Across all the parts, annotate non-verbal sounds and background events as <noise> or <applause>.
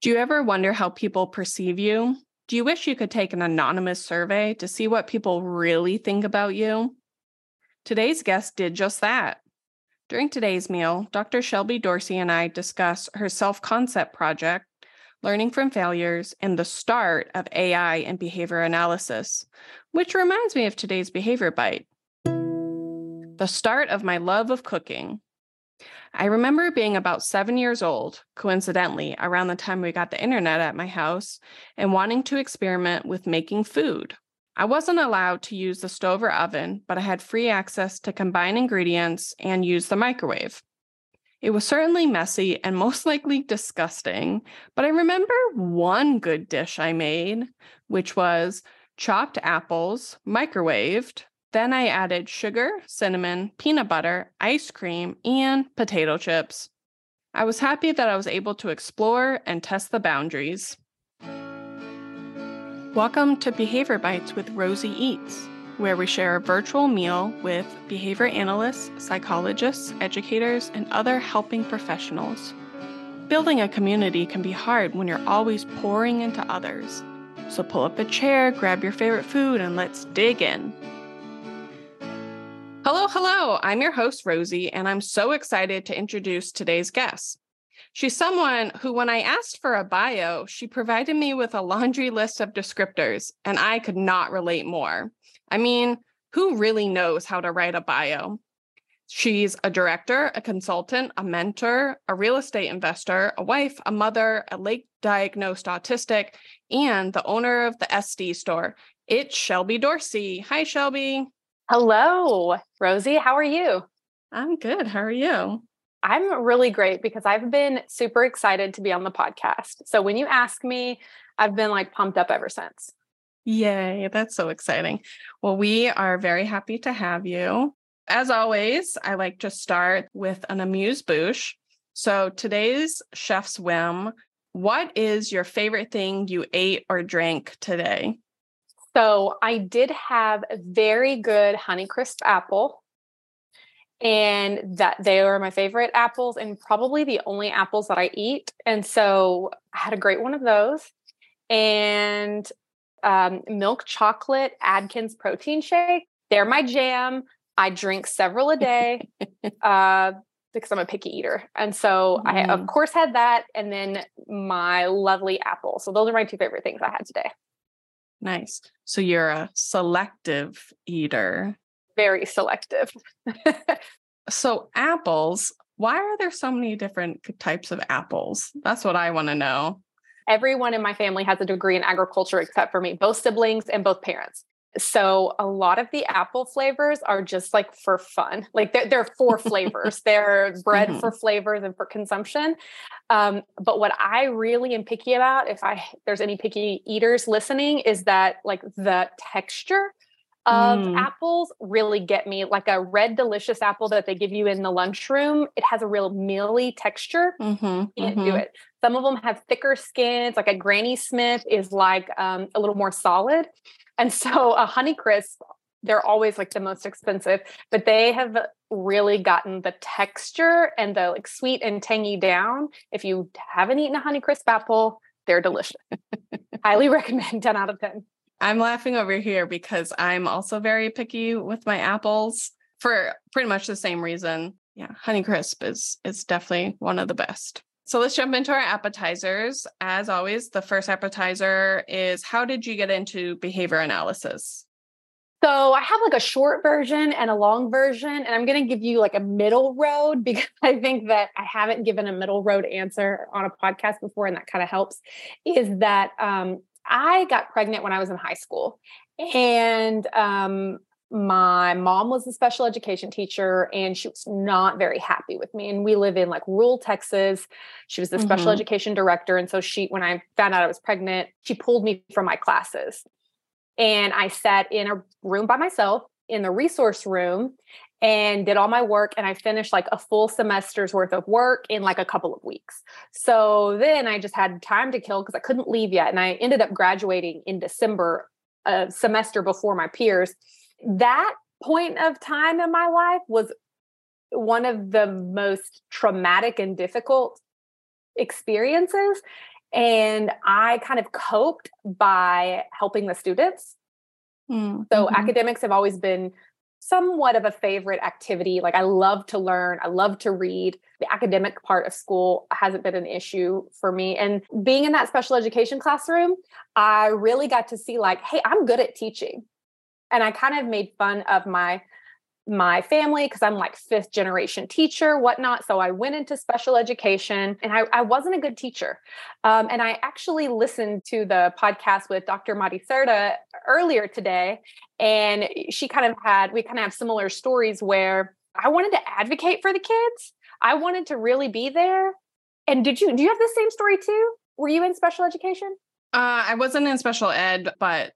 Do you ever wonder how people perceive you? Do you wish you could take an anonymous survey to see what people really think about you? Today's guest did just that. During today's meal, Dr. Shelby Dorsey and I discuss her self concept project, learning from failures, and the start of AI and behavior analysis, which reminds me of today's behavior bite. The start of my love of cooking. I remember being about seven years old, coincidentally, around the time we got the internet at my house, and wanting to experiment with making food. I wasn't allowed to use the stove or oven, but I had free access to combine ingredients and use the microwave. It was certainly messy and <laughs> most likely disgusting, but I remember one good dish I made, which was chopped apples, microwaved, then I added sugar, cinnamon, peanut butter, ice cream, and potato chips. I was happy that I was able to explore and test the boundaries. Welcome to Behavior Bites with Rosie Eats, where we share a virtual meal with behavior analysts, psychologists, educators, and other helping professionals. Building a community can be hard when you're always pouring into others. So pull up a chair, grab your favorite food, and let's dig in. Hello, hello. I'm your host, Rosie, and I'm so excited to introduce today's guest. She's someone who, when I asked for a bio, she provided me with a laundry list of descriptors, and I could not relate more. I mean, who really knows how to write a bio? She's a director, a consultant, a mentor, a real estate investor, a wife, a mother, a late diagnosed autistic, and the owner of the SD store. It's Shelby Dorsey. Hi, Shelby. Hello, Rosie. How are you? I'm good. How are you? I'm really great because I've been super excited to be on the podcast. So when you ask me, I've been like pumped up ever since. Yay, that's so exciting. Well, we are very happy to have you. As always, I like to start with an amuse bouche. So today's chef's whim. What is your favorite thing you ate or drank today? So I did have a very good Honeycrisp apple. And that they are my favorite apples and probably the only apples that I eat. And so I had a great one of those. And um, milk chocolate Atkins protein shake. They're my jam. I drink several a day <laughs> uh, because I'm a picky eater. And so mm. I, of mm. course, had that. And then my lovely apple. So those are my two favorite things I had today. Nice. So you're a selective eater. Very selective. <laughs> so apples, why are there so many different types of apples? That's what I want to know. Everyone in my family has a degree in agriculture except for me, both siblings and both parents. So a lot of the apple flavors are just like for fun. Like they're, they're for <laughs> flavors. they're bred mm-hmm. for flavors and for consumption. Um, but what I really am picky about, if I there's any picky eaters listening, is that like the texture of mm. apples really get me. Like a red delicious apple that they give you in the lunchroom, it has a real mealy texture. Mm-hmm, Can't mm-hmm. do it. Some of them have thicker skins. Like a Granny Smith is like um, a little more solid. And so a Honeycrisp, they're always like the most expensive, but they have really gotten the texture and the like sweet and tangy down. If you haven't eaten a Honeycrisp apple, they're delicious. Highly <laughs> recommend 10 out of 10. I'm laughing over here because I'm also very picky with my apples for pretty much the same reason. Yeah, Honeycrisp is is definitely one of the best. So let's jump into our appetizers. As always, the first appetizer is how did you get into behavior analysis? So I have like a short version and a long version, and I'm going to give you like a middle road <laughs> because I think that I haven't given a middle road answer on a podcast before, and that kind of helps. Is that um, I got pregnant when I was in high school, and um, my mom was a special education teacher and she was not very happy with me and we live in like rural texas she was the mm-hmm. special education director and so she when i found out i was pregnant she pulled me from my classes and i sat in a room by myself in the resource room and did all my work and i finished like a full semester's worth of work in like a couple of weeks so then i just had time to kill because i couldn't leave yet and i ended up graduating in december a semester before my peers that point of time in my life was one of the most traumatic and difficult experiences And I kind of coped by helping the students. Mm-hmm. So academics have always been somewhat of a favorite activity. Like I love to learn, I love to read. The academic part of school hasn't been an issue for me. And being in that special education classroom, I really got to see like, hey, I'm good at teaching. And I kind of made fun of my my family because I'm like fifth generation teacher, whatnot. So I went into special education and I, I wasn't a good teacher. Um, and I actually listened to the podcast with Dr. Madi Serta earlier today. And she kind of had, we kind of have similar stories where I wanted to advocate for the kids. I wanted to really be there. And did you, do you have the same story too? Were you in special education? Uh, I wasn't in special ed, but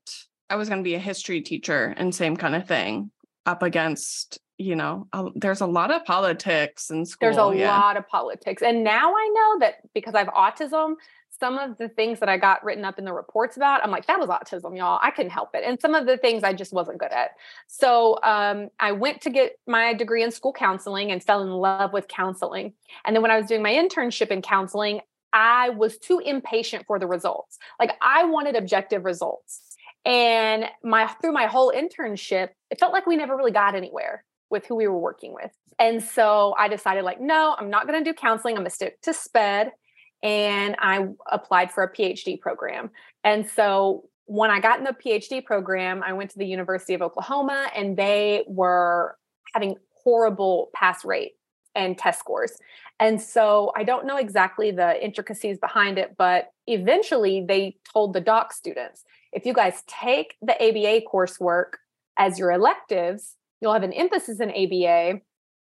I was going to be a history teacher and same kind of thing up against you know there's a lot of politics in school there's a yeah. lot of politics and now i know that because i have autism some of the things that i got written up in the reports about i'm like that was autism y'all i couldn't help it and some of the things i just wasn't good at. So um, i went to get my degree in school counseling and fell in love with counseling and then when i was doing my internship in counseling i was too impatient for the results. Like i wanted objective results and my through my whole internship, it felt like we never really got anywhere with who we were working with. And so I decided like, no, I'm not going to do counseling. I'm going to stick to SPED. And I applied for a PhD program. And so when I got in the PhD program, I went to the University of Oklahoma and they were having horrible pass rate and test scores. And so I don't know exactly the intricacies behind it, but eventually they told the doc students if you guys take the ABA coursework as your electives, you'll have an emphasis in ABA.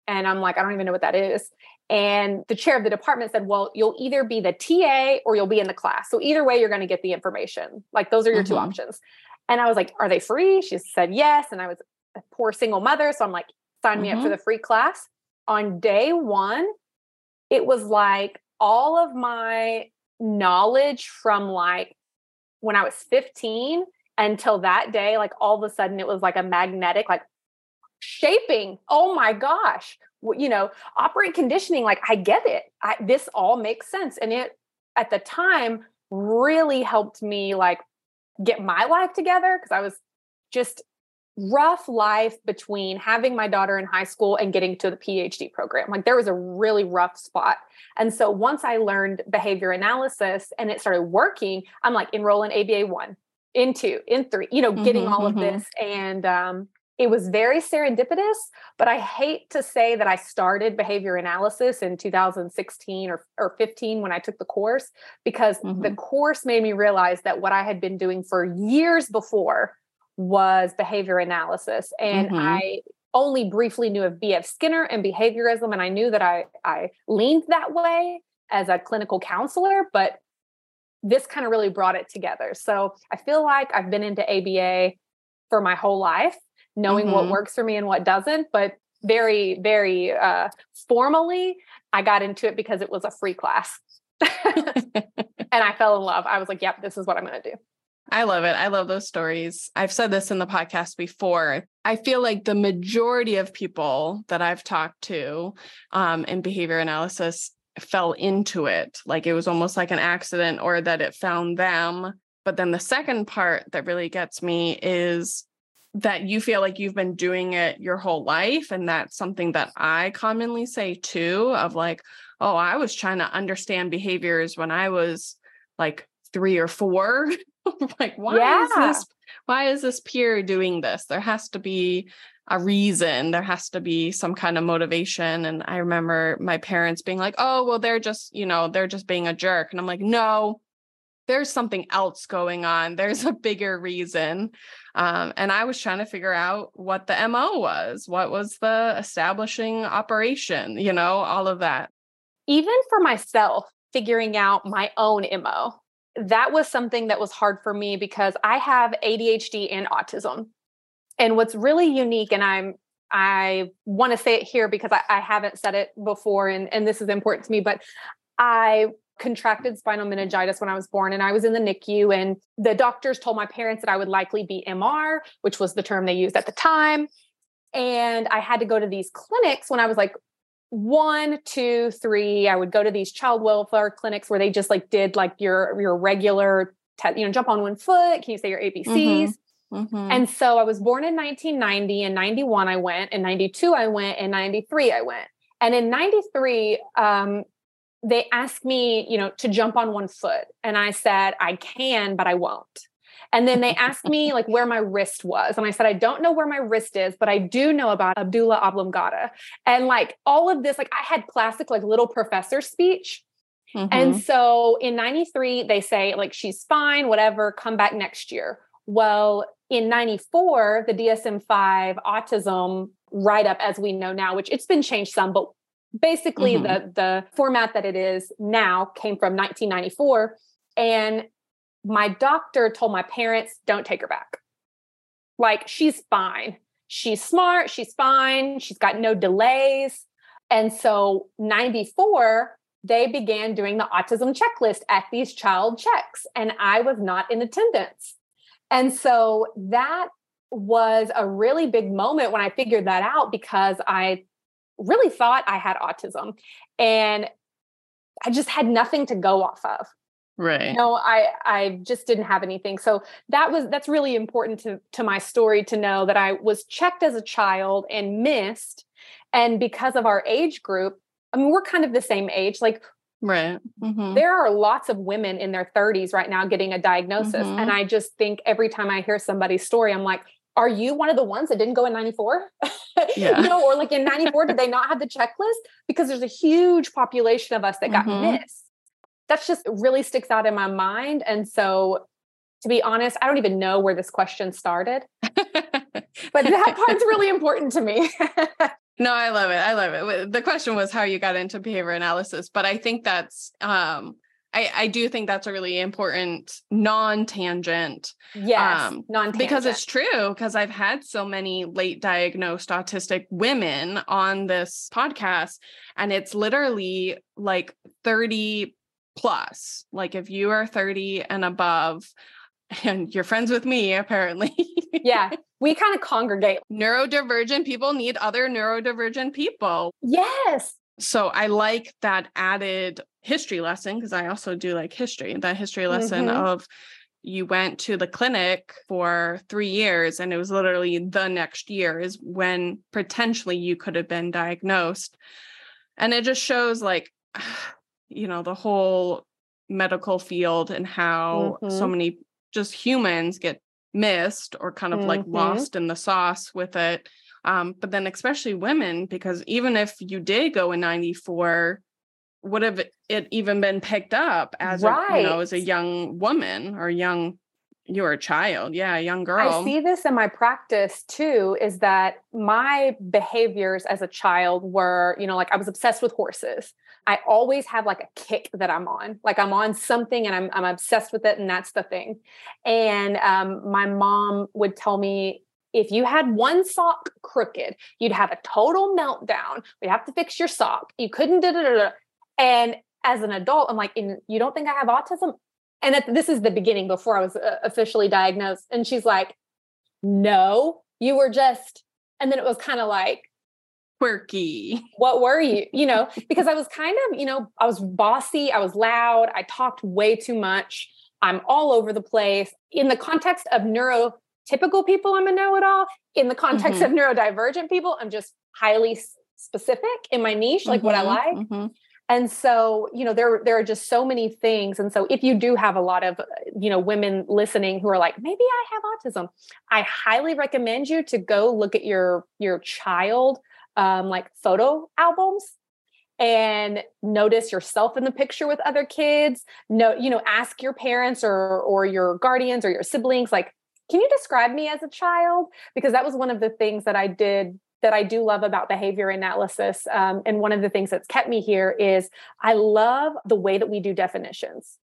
And I'm like, I don't even know what that is. And the chair of the department said, Well, you'll either be the TA or you'll be in the class. So either way, you're going to get the information. Like those are your mm-hmm. two options. And I was like, Are they free? She said yes. And I was a poor single mother. So I'm like, Sign me mm-hmm. up for mm-hmm. the free class. On day one, it was like all of my knowledge from like when I was 15 until that day, like all of a sudden it was like a magnetic, like shaping. Oh my gosh. You know, operant conditioning, like I get it. I, this all makes sense. And it at the time really helped me like get my life together because I was just rough life between having my daughter in high school and getting to the PhD program. Like there was a really rough spot. And so once I learned behavior analysis and it started working, I'm like enroll in ABA one, in two, in three, you know, getting mm-hmm, all of mm-hmm. this. And um, it was very serendipitous, but I hate to say that I started behavior analysis in 2016 or, or 15 when I took the course, because mm-hmm. the course made me realize that what I had been doing for years before was behavior analysis. And mm-hmm. I only briefly knew of B.F. Skinner and behaviorism. And I knew that I, I leaned that way as a clinical counselor, but this kind of really brought it together. So I feel like I've been into ABA for my whole life, knowing mm-hmm. what works for me and what doesn't. But very, very uh, formally, I got into it because it was a free class. <laughs> <laughs> and I fell in love. I was like, yep, this is what I'm going to do. I love it. I love those stories. I've said this in the podcast before. I feel like the majority of people that I've talked to um, in behavior analysis fell into it. Like it was almost like an accident or that it found them. But then the second part that really gets me is that you feel like you've been doing it your whole life. And that's something that I commonly say too of like, oh, I was trying to understand behaviors when I was like three or four <laughs> <laughs> like why yeah. is this why is this peer doing this? There has to be a reason. There has to be some kind of motivation. And i remember my parents being like oh well they're just you know they're just being a jerk. And i'm like no there's something else going on. There's a bigger reason. Um, and i was trying to figure out what the mo was. What was the establishing operation you know all of that. Even for myself figuring out my own mo that was something that was hard for me because I have ADHD and autism. And what's really unique, and I'm I want to say it here because I, I haven't said it before, and, and this is important to me, but I contracted spinal meningitis when I was born and I was in the NICU and the doctors told my parents that I would likely be MR, which was the term they used at the time. And I had to go to these clinics when I was like one, two, three. I would go to these child welfare clinics where they just like did like your your regular, te- you know, jump on one foot. Can you say your ABCs? Mm-hmm. Mm-hmm. And so I was born in 1990. In 91, I went. In 92, I went. In 93, I went. And in 93, um, they asked me, you know, to jump on one foot. And I said, I can, but I won't. And then they asked me like where my wrist was. And I said, I don't know where my wrist is, but I do know about medulla oblongata. And like all of this, like I had classic like little professor speech. Mm-hmm. And so in 93, they say like she's fine, whatever, come back next year. Well, in 94, the DSM 5 autism write up as we know now, which it's been changed some, but basically mm-hmm. the the format that it is now came from 1994 and my doctor told my parents, don't take her back. Like, she's fine. She's smart. She's fine. She's got no delays. And so, 94, they began doing the autism checklist at these child checks, and I was not in attendance. And so, that was a really big moment when I figured that out because I really thought I had autism and I just had nothing to go off of right no i i just didn't have anything so that was that's really important to to my story to know that i was checked as a child and missed and because of our age group i mean we're kind of the same age like right mm-hmm. there are lots of women in their 30s right now getting a diagnosis mm-hmm. and i just think every time i hear somebody's story i'm like are you one of the ones that didn't go in 94 <laughs> yeah. you know or like in 94 did they not have the checklist because there's a huge population of us that got mm-hmm. missed that's just really sticks out in my mind. And so, to be honest, I don't even know where this question started, but that part's <laughs> really important to me. <laughs> no, I love it. I love it. The question was how you got into behavior analysis, but I think that's, um, I, I do think that's a really important non-tangent. Yes, um, non-tangent. Because it's true, because I've had so many late diagnosed autistic women on this podcast, and it's literally like 30 plus. Like if you are 30 and above, <laughs> and you're friends with me, apparently. yeah, <laughs> we kind of congregate. Neurodivergent people need other neurodivergent people. Yes. So I like that added history lesson because I also do like history, that history lesson mm-hmm. of you went to the clinic for three years and it was literally the next year is when potentially you could have been diagnosed. And it just shows like <sighs> you know the whole medical field and how mm-hmm. so many just humans get missed or kind of mm-hmm. like lost in the sauce with it um, but then especially women because even if you did go in 94 would have it even been picked up as right. a you know as a young woman or young you're a child yeah a young girl i see this in my practice too is that my behaviors as a child were you know like i was obsessed with horses i always have like a kick that i'm on. Like i'm on something and i'm, I'm obsessed with it and that's the thing. And um, my mom would tell me if you had one sock crooked you'd have a total meltdown. We have to fix your sock. You couldn't da, da, da, and as an adult i'm like you don't think i have autism? And that this is the beginning before I was uh, officially diagnosed. And she's like, no, you were just, and then it was kind of like, quirky. What were you? You know, because I was kind of, you know, I was bossy, I was loud, I talked way too much. I'm all over the place. In the context of neurotypical people, I'm a know it all. In the context mm-hmm. of neurodivergent people, I'm just highly specific in my niche, like mm-hmm. what I mm-hmm. like. Mm-hmm. And so, you know, there there are just so many things. And so if you do have a lot of, you know, women listening who are like, maybe I have autism, I highly recommend you to go look at your your child um, like photo albums and notice yourself in the picture with other kids. No, you know, ask your parents or or your guardians or your siblings like can you describe me as a child? Because that was one of the things that I did that I do love about behavior analysis. Um, and one of the things that's kept me here is I love the way that we do definitions.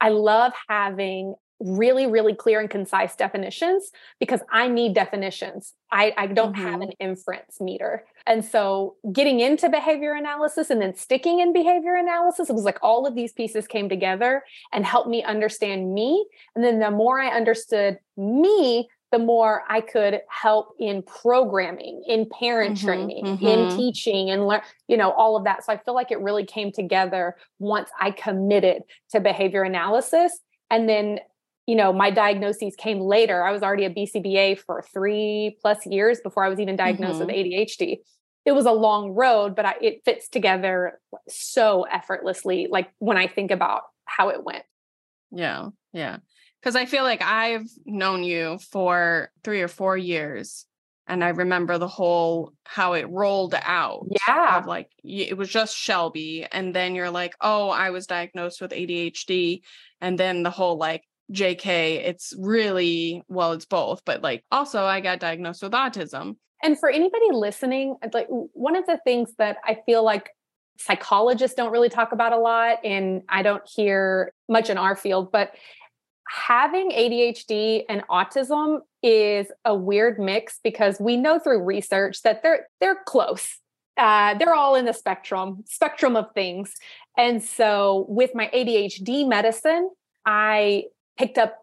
I love having really, really clear and concise definitions because I need definitions. I, I don't mm-hmm. have an inference meter. And so getting into behavior analysis and then sticking in behavior analysis, it was like all of these pieces came together and helped me understand me. And then the more I understood me, the more I could help in programming, in parent mm-hmm, training, mm-hmm. in teaching, and learn, you know, all of that. So I feel like it really came together once I committed to behavior analysis. And then, you know, my diagnoses came later. I was already a BCBA for three plus years before I was even diagnosed mm-hmm. with ADHD. It was a long road, but I, it fits together so effortlessly. Like when I think about how it went. Yeah. Yeah. Cause I feel like I've known you for three or four years. And I remember the whole how it rolled out. Yeah. Of like it was just Shelby. And then you're like, oh, I was diagnosed with ADHD. And then the whole like JK, it's really, well, it's both, but like also I got diagnosed with autism. And for anybody listening, like one of the things that I feel like psychologists don't really talk about a lot, and I don't hear much in our field, but having ADHD and autism is a weird mix because we know through research that they're they're close. Uh, they're all in the spectrum spectrum of things. And so with my ADHD medicine, I picked up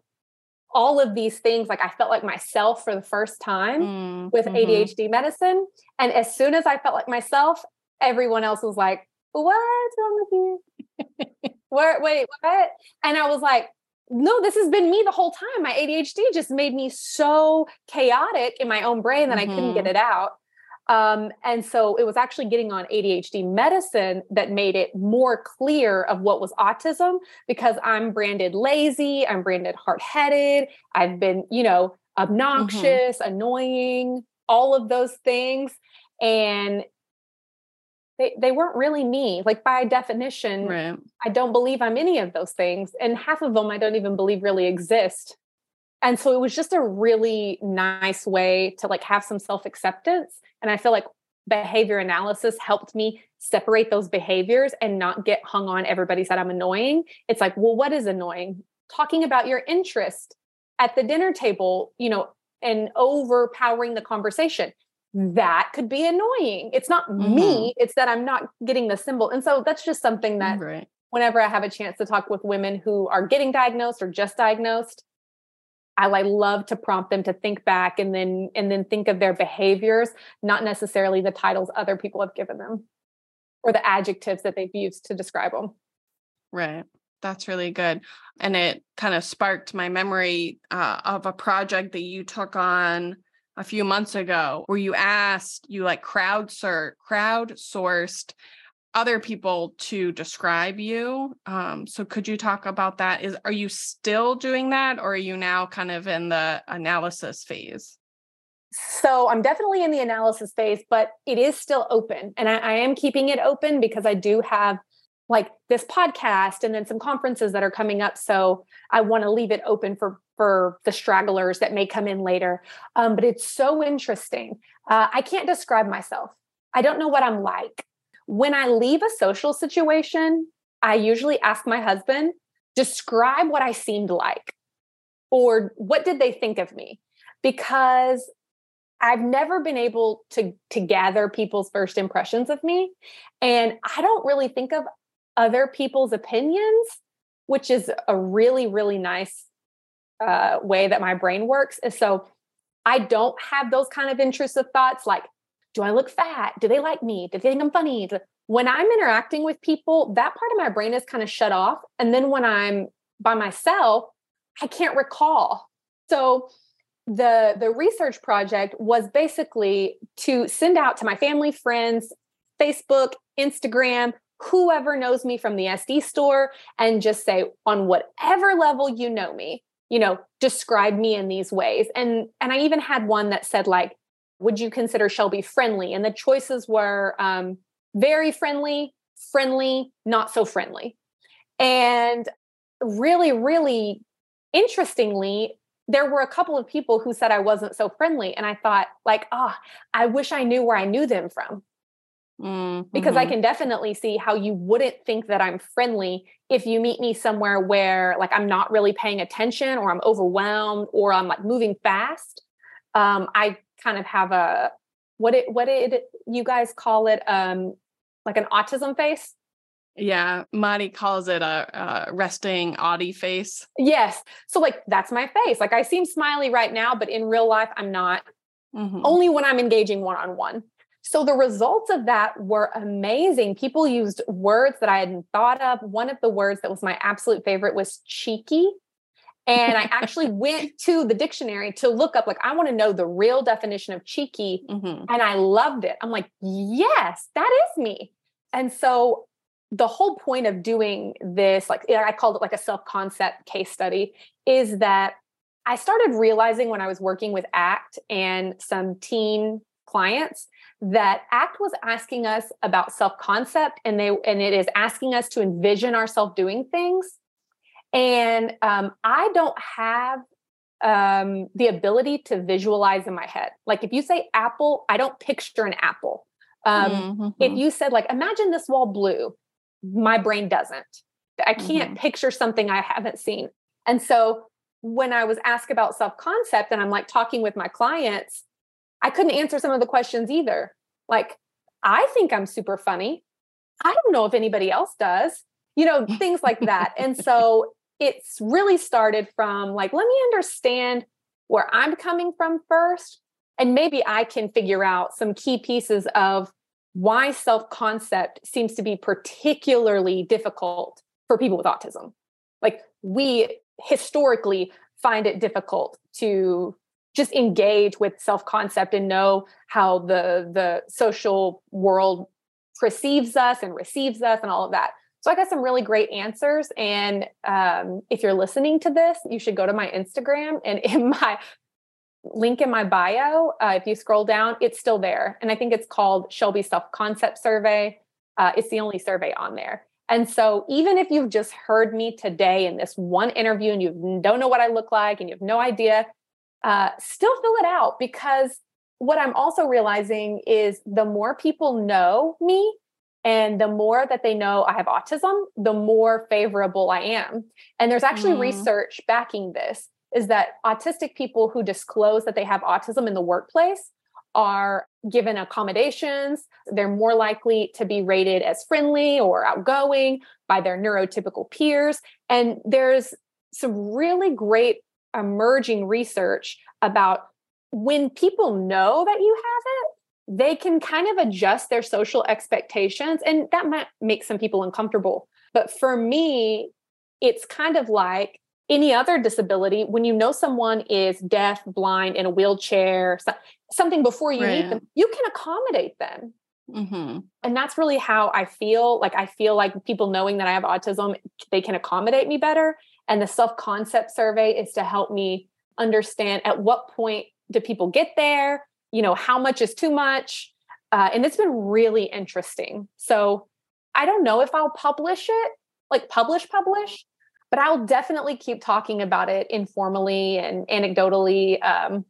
all of these things like I felt like myself for the first time mm, with mm-hmm. ADHD medicine. And as soon as I felt like myself, everyone else was like, What's wrong with you? <laughs> wait, wait, what? And I was like, no, this has been me the whole time. My ADHD just made me so chaotic in my own brain that mm-hmm. I couldn't get mm-hmm. it out. Um, and so it was actually getting on ADHD medicine that made it more clear of what was autism because I'm branded lazy, I'm branded hard headed, I've been, you know, mm-hmm. obnoxious, mm-hmm. annoying, all of those things. And they, they weren't really me. Like by definition, right. I don't believe I'm any of those things. And half of them I don't even believe really exist. And so it was just a really nice way to like have some self-acceptance. And I feel like behavior analysis helped me separate those behaviors and not get hung on everybody said I'm annoying. It's like, well, what is annoying? Talking about your interest at the dinner table, you know, and overpowering the conversation that could be annoying. It's not mm-hmm. me, it's that I'm not getting the symbol. And so that's just something that right. whenever I have a chance to talk with women who are getting diagnosed or just diagnosed, I like love to prompt them to think back and then and then think of their behaviors, not necessarily the titles other people have given them or the adjectives that they've used to describe them. Right. That's really good. And it kind of sparked my memory uh, of a project that you took on a few months ago where you asked, you like crowd crowdsourced other people to describe you. Um, so could you talk about that? Is are you still doing that or are you now kind of in the analysis phase? So I'm definitely in the analysis phase, but it is still open. And I, I am keeping it open because I do have like this podcast and then some conferences that are coming up. So I want to leave it open for for the stragglers that may come in later. Um, but it's so interesting. Uh, I can't describe myself. I don't know what I'm like. When I leave a social situation, I usually ask my husband, describe what I seemed like, or what did they think of me? Because I've never been able to to gather people's first impressions of me and I don't really think of other people's opinions, which is a really, really nice uh, way that my brain works. And so I don't have those kind of intrusive thoughts like, do I look fat? Do they like me? Do they think I'm funny? When I'm interacting with people, that part of my brain is kind of shut off. And then when I'm by myself, I can't recall. So the the research project was basically to send out to my family, friends, Facebook, Instagram, whoever knows me from the SD store and just say, on whatever level you know me, you know, describe me in these ways. And and I even had one that said like, would you consider Shelby friendly? And the choices were um, very friendly, friendly, not so friendly. And really, really interestingly, there were a couple of people who said I wasn't so friendly. And I thought, like, oh, I wish I knew where I knew them from. Mm-hmm. Because I mm-hmm. can definitely see how you wouldn't think that I'm friendly if you meet me somewhere where like I'm not really paying attention or I'm overwhelmed or I'm like moving fast. Um, I kind of have a what it what did you guys call it? Um, like an autism face. Yeah, Mari calls it a, a resting Audie face. Yes. So like that's my face. Like I seem smiley right now, but in real life I'm not. Mm-hmm. Only when I'm engaging one on one. So the results of that were amazing. People used words that I hadn't thought of. One of the words that was my absolute favorite was cheeky. And I <laughs> actually went to the dictionary to look up, like, I want to know the real definition of cheeky. Mm-hmm. And I loved it. I'm like, yes, that is me. And so the whole point of doing this, like I called it like a self concept case study, is that I started realizing when I was working with ACT and some teen clients that ACT was asking us about self concept and they and it is asking us to envision ourselves doing things and um, I don't have um, the ability to visualize in my head. Like if you say apple, I don't picture an apple. Um, mm-hmm. If you said like, imagine this wall blue, my brain doesn't. I can't mm-hmm. picture something I haven't seen. And so when I was asked about self concept and I'm like talking with my clients, I couldn't answer some of the questions either. Like, I think I'm super funny. I don't know if anybody else does, you know, things like that. and so it's really started from like, let me understand where I'm coming from first. And maybe I can figure out some key pieces of why self concept seems to be particularly difficult for people with autism. Like, we historically find it difficult to just engage with self concept and know how the the social world perceives us and receives us and all of that so I got some really great answers. And um, if you're listening to this, you should go to my Instagram and <laughs> in my link in my bio, uh, if you scroll down, it's still there. And I think it's called Shelby Self Concept Survey. Uh, it's the only survey on there. And so, even if you've just heard me today in this one interview and you don't know what I look like and you have no idea, uh, still fill it out because what I'm also realizing is the more people know me, and the more that they know I have autism, the more favorable I am. And there's actually mm. research backing this is that autistic people who disclose that they have autism in the workplace are given accommodations. They're more likely to be rated as friendly or outgoing by their neurotypical peers. And there's some really great emerging research about when people know that you have it, they can kind of adjust their social expectations and that might make some people uncomfortable but for me it's kind of like any other disability when you know someone is deaf blind in a wheelchair something before you right. meet them you can accommodate them mm-hmm. and that's really how i feel like i feel like people knowing that i have autism they can accommodate me better and the self concept survey is to help me understand at what point do people get there you know, how much is too much? Uh, and it's been really interesting. So I don't know if I'll publish it, like publish, publish, but I'll definitely keep talking about it informally and anecdotally um,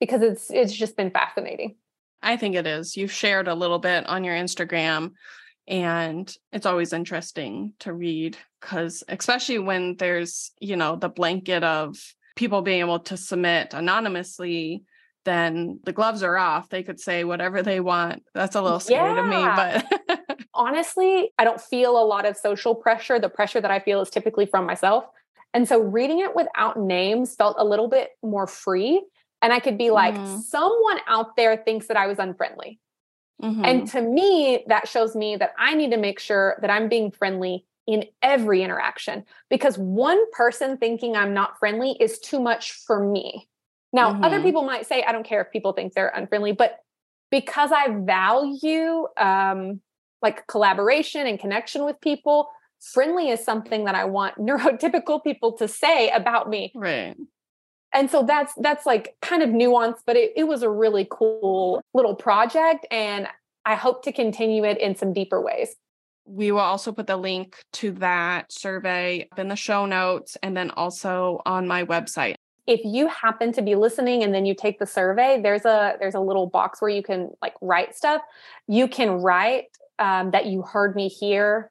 because it's it's just been fascinating. I think it is. You've shared a little bit on your Instagram, and it's always interesting to read because, especially when there's you know the blanket of people being able to submit anonymously then the gloves are off. They could say whatever they want. That's a little scary yeah. to me, but <laughs> honestly, I don't feel a lot of social pressure. The pressure that I feel is typically from myself. And so reading it without names felt a little bit more free. And I could be like, mm-hmm. someone out there thinks that I was unfriendly. Mm-hmm. And to me, that shows me that I need to make sure that I'm being friendly in every interaction because one person thinking I'm not friendly is too much for me. Now, mm-hmm. other people might say, I don't care if people think they're unfriendly, but because I value um, like collaboration and connection with people, friendly is something that I want <laughs> neurotypical people to say about me. Right. And so that's that's like kind of nuanced, but it, it was a really cool little project. And I hope to continue it in some deeper ways. We will also put the link to that survey in the show notes and then also on my website if you happen to be listening and then you take the survey there's a there's a little box where you can like write stuff you can write um, that you heard me here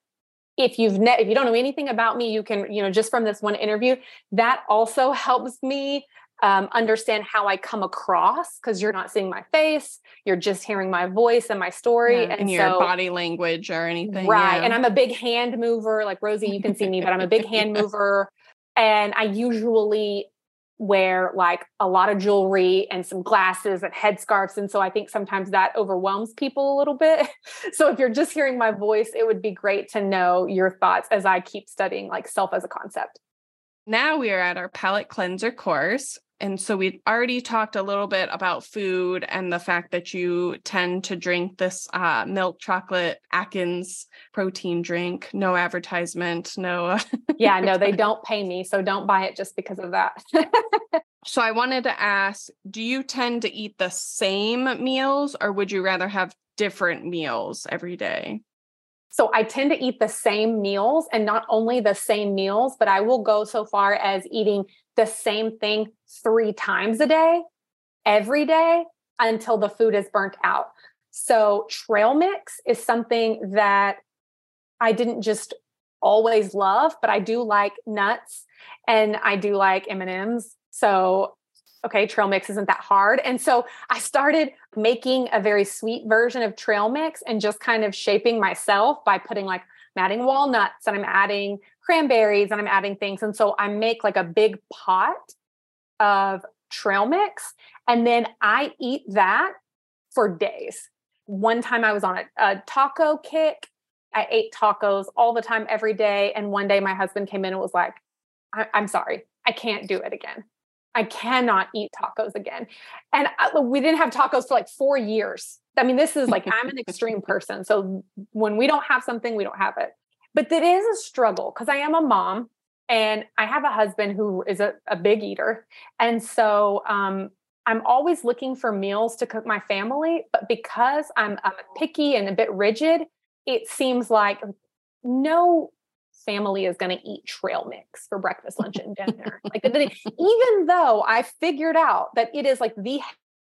if you've ne- if you don't know anything about me you can you know just from this one interview that also <laughs> helps me um, understand how I come across because you're not seeing my face, you're just hearing my voice and my story, yeah, and, and so, your body language or anything. Right. Yeah. And I'm a big hand mover. Like Rosie, you can see me, but I'm a big hand <laughs> mover. And I usually wear like a lot of jewelry and some glasses and headscarves. And so I think sometimes that overwhelms people a little bit. <laughs> so if you're just hearing my voice, it would be great to know your thoughts as I keep studying like self as a concept. Now we are at our palate cleanser course. And so we already talked a little bit about food and the fact that you tend to drink this uh, milk chocolate Atkins protein drink. No advertisement, no. yeah, no, they <laughs> don't pay me. So don't buy it just because of that. <laughs> so I wanted to ask do you tend to eat the same meals or would you rather have different meals every day? So I tend to eat the same meals and not only the same meals, but I will go so far as eating the same thing three times a day, every day until the food is burnt out. So trail mix is something that I didn't just always love, but I do like nuts and I do like M&Ms. So okay, trail mix isn't that hard. And so I started making a very sweet version of trail mix and just kind of shaping myself by putting like I'm adding walnuts and I'm adding cranberries and I'm adding things. And so I make like a big pot of trail mix and then I eat that for days. One time I was on a, a taco kick. I ate tacos all the time, every day. And one day my husband came in and was like, I'm sorry, I can't do it again. I cannot eat tacos again. And I, we didn't have tacos for like four years. I mean, this is like, <laughs> I'm an extreme person. So when we don't have something, we don't have it. But it is a struggle because I am a mom and I have a husband who is a, a big eater. And so um, I'm always looking for meals to cook my family. But because I'm, I'm picky and a bit rigid, it seems like no family is going to eat trail mix for breakfast, lunch, and dinner. <laughs> like even though I figured out that it is like the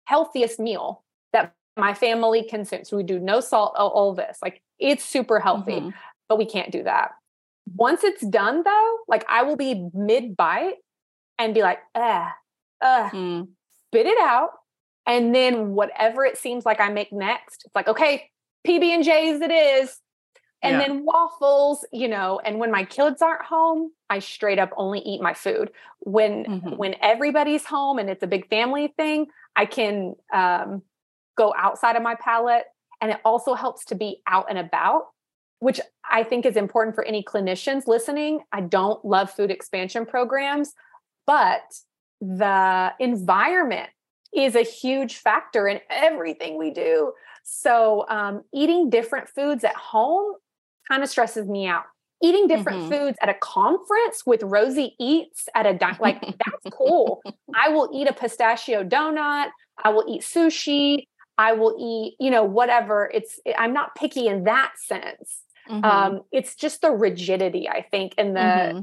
healthiest meal that my family consumes. We do no salt, all, all this. Like it's super healthy, mm-hmm. but we can't do that. Once it's done though, like I will be mid bite and be like, uh, uh, mm. spit it out. And then whatever it seems like I make next, it's like, okay, PB and J's it is and yeah. then waffles you know and when my kids aren't home i straight up only eat my food when mm-hmm. when everybody's home and it's a big family thing i can um, go outside of my palate and it also helps to be out and about which i think is important for any clinicians listening i don't love food expansion programs but the environment is a huge factor in everything we do so, um, eating different foods at home kind of stresses me out. Eating different mm-hmm. foods at a conference with Rosie Eats at a di- like that's cool. <laughs> I will eat a pistachio donut. I will eat sushi. I will eat, you know, whatever. It's I'm not picky in that sense. Mm-hmm. Um, it's just the rigidity, I think, and the mm-hmm.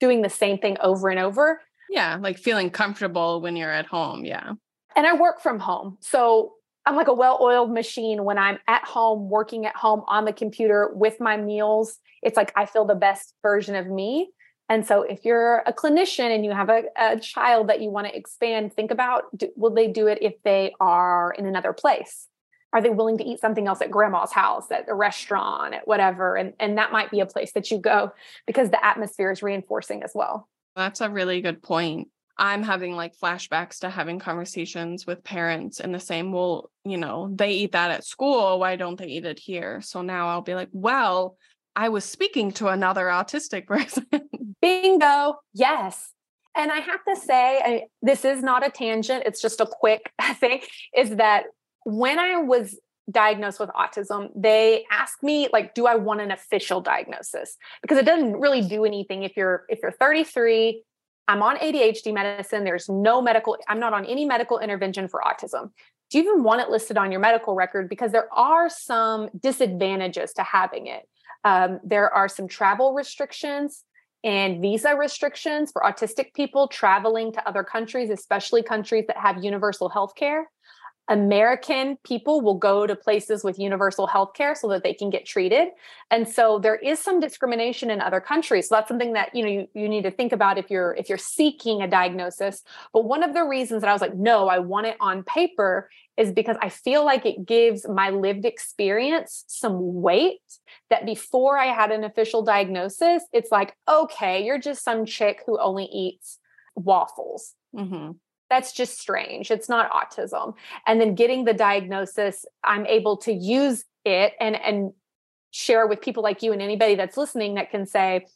doing the same thing over and over. Yeah, like feeling comfortable when you're at home. Yeah. And I work from home. So I'm like a well-oiled machine when I'm at home, working at home on the computer with my meals. It's like I feel the best version of me. And so if you're a clinician and you have a, a child that you want to expand, think about do, will they do it if they are in another place? Are they willing to eat something else at grandma's house, at a restaurant, at whatever? And, and that might be a place that you go because the atmosphere is reinforcing as well. That's a really good point. I'm having like flashbacks to having conversations with parents in the same, well, you know, they eat that at school. Why don't they eat it here? So now I'll be like, well, I was speaking to another autistic person. <laughs> Bingo. Yes. And I have to say, I, this is not a tangent, it's just a quick <laughs> thing is that when I was diagnosed with autism they asked me like do i want an official diagnosis because it doesn't really do anything if you're if you're 33 I'm on ADHD medicine. There's no medical, I'm not on any medical intervention for autism. Do you even want it listed on your medical record? Because there are some disadvantages to having it. Um, there are some travel restrictions and visa restrictions for autistic people traveling to other countries, especially countries that have universal health care. American people will go to places with universal health care so that they can get treated. And so there is some discrimination in other countries. So that's something that you know you, you need to think about if you're if you're seeking a diagnosis. But one of the reasons that I was like, no, I want it on paper is because I feel like it gives my lived experience some weight that before I had an official diagnosis, it's like, okay, you're just some chick who only eats waffles. Mm-hmm that's just strange. It's not autism. And then getting the diagnosis, I'm able to use it and and share with people like you and anybody that's listening that can say,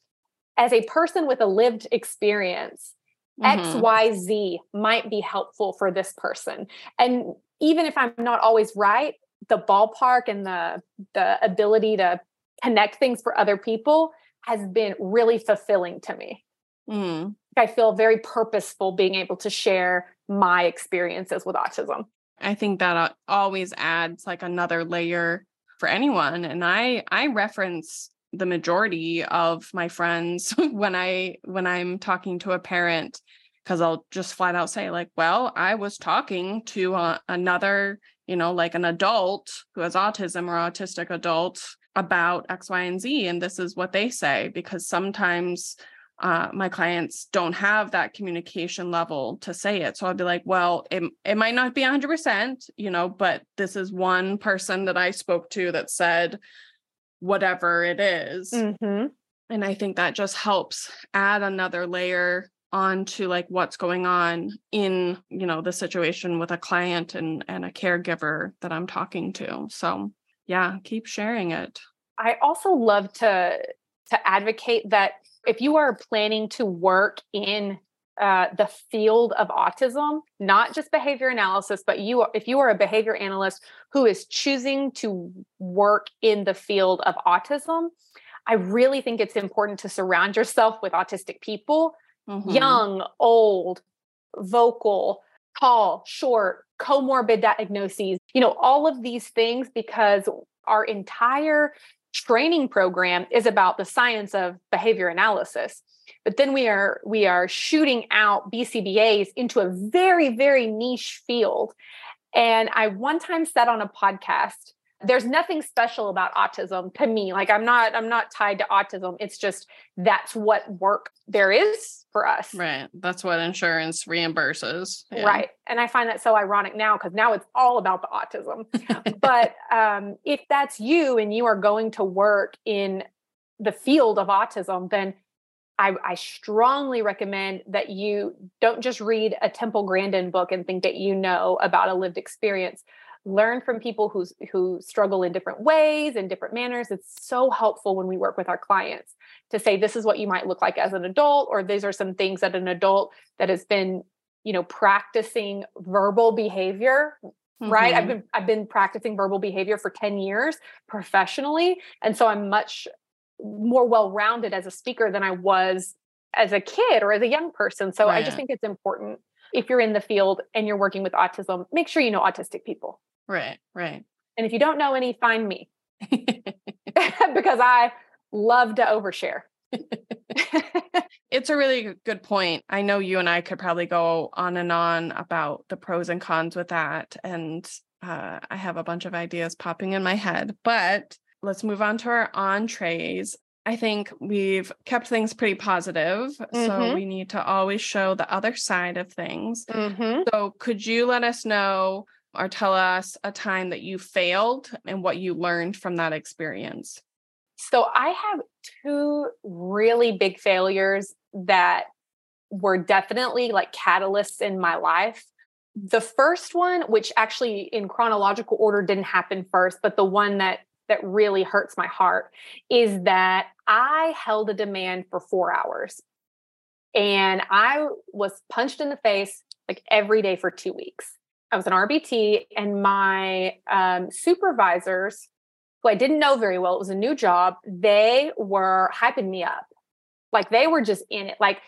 as a person with a lived experience, mm-hmm. XYZ might be helpful for this person. And even if I'm not always right, the ballpark and the the ability to connect things for other people has been really fulfilling to me. Mm. I feel very purposeful being able to share my experiences with autism. I think that uh, always adds like another layer for anyone and I I reference the majority of my friends <laughs> when I when I'm talking to a parent cuz I'll just flat out say like, "Well, I was talking to uh, another, you know, like an adult who has autism or autistic adult about X, Y, and Z and this is what they say because sometimes uh, my clients don't have that communication level to say it. So I'd be like, well, it, it might not be 100%, you know, but this is one person that I spoke to that said whatever it is. Mm-hmm. And I think that just helps add another layer onto like what's going on in, you know, the situation with a client and, and a caregiver that I'm talking to. So yeah, keep sharing it. I also love to to advocate that if you are planning to work in uh, the field of autism, not just behavior analysis, but you, if you are a behavior analyst who is choosing to work in the field of autism, I really think it's important to surround yourself with autistic people, mm-hmm. young, old, vocal, tall, short, comorbid diagnoses, you know, all of these things because our entire training program is about the science of behavior analysis. But then we are we are shooting out bcbas into a very very niche field. And i one time said on a podcast there's nothing special about autism to me. Like i'm not i'm not tied to autism. It's just that's what work there is for us. Right. That's what insurance reimburses. Yeah. right. And i find that so ironic now because now it's all about the autism. <laughs> But um, if that's you and you are going to work in the field of autism then I, I, strongly recommend that you don't just read a Temple Grandin book and think that you know about a lived experience, learn from people who who struggle in different ways and different manners it's so helpful when we work with our clients to say this is what you might look like as an adult or these are some things that an adult that has been you know practicing verbal behavior mm-hmm. right i've mm-hmm. been i've been practicing verbal behavior for 10 years professionally and so i'm much more well rounded as a speaker than i was as a kid or as a young person so right. i just think it's important if you're in the field and you're working with autism make sure you know autistic people Right, right. And if you don't know any, find me <laughs> <laughs> because I love to overshare. <laughs> it's a really good point. I know you and I could probably go on and on about the pros and cons with that. And uh, I have a bunch of ideas popping in my head, but let's move on to our entrees. I think we've kept things pretty positive. Mm-hmm. So we need to always show the other side of things. Mm-hmm. So could you let us know or tell us a time that you failed and what you learned from that experience. So, I have two really big failures that were definitely like catalysts in my life. The first one, which actually in chronological order didn't happen first, but the one that that really hurts my heart is that I held a demand for 4 hours. And I was punched in the face like every day for 2 weeks. I was an RBT, and my um, supervisors, who I didn't know very well, it was a new job, they were hyping me up. Like they were just in it. Like,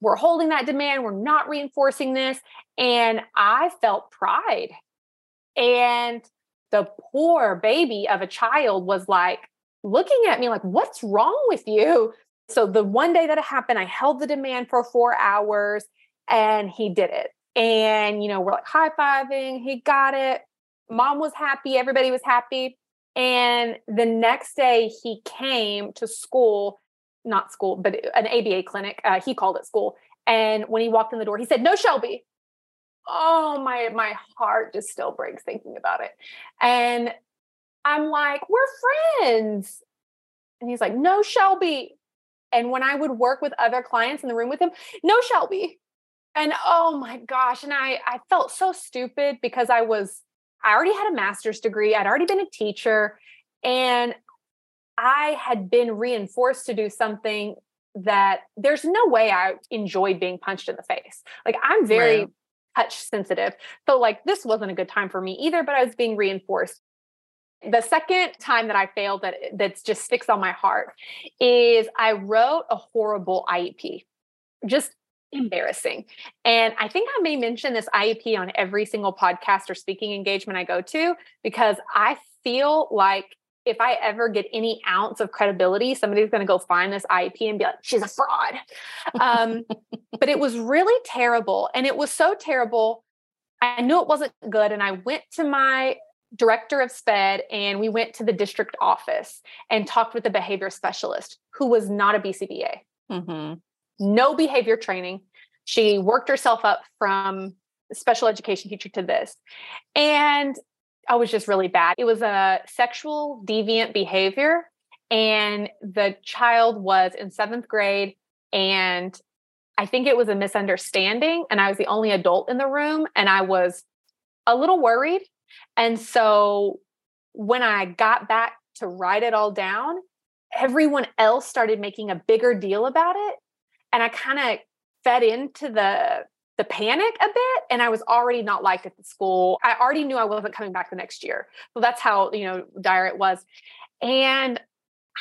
we're holding that demand, we're not reinforcing this. And I felt pride. And the poor baby of a child was like looking at me like, what's wrong with you? So the one day that it happened, I held the demand for four hours and he did it And, you know, we're like high fiving. He got it. Mom was happy. Everybody was happy. And the next day he came to school, not school, but an ABA clinic. Uh, he called it school. And when he walked in the door, he said, No, Shelby. Oh, my my heart just still breaks thinking about it. And I'm like, we're friends. And he's like, no, Shelby. And when I would work with other clients in the room with him, no, Shelby. And oh my gosh. And I, I felt so stupid because I was, I already had a master's degree. I'd already been a teacher. And I had been reinforced to do something that there's no way I enjoyed being punched in the face. Like I'm very right. Touch sensitive. So like this wasn't a good time for me either, but I was being reinforced. The second time that I failed that that's just sticks on my heart is I wrote a horrible IEP. Just embarrassing. And I think I may mention this IEP on every single podcast or speaking engagement I go to because I feel like if I ever get any ounce of credibility, somebody's going to go find this IEP and be like, she's a fraud. Um, <laughs> but it was really terrible. And it was so terrible. I knew it wasn't good. And I went to my director of SPED and we went to the district office and talked with the behavior specialist who was not a BCBA. Mm-hmm. No behavior training. She worked herself up from special education teacher to this. And I was just really bad. It was a sexual deviant behavior. And the child was in seventh grade. And I think it was a misunderstanding. And I was the only adult in the room. And I was a little worried and so when I got back to write it all down, everyone else started making a bigger deal about it. And I kind of fed into the the panic a bit and I was already not liked at the school. I already knew I wasn't coming back the next year. So that's how, you know, dire it was. And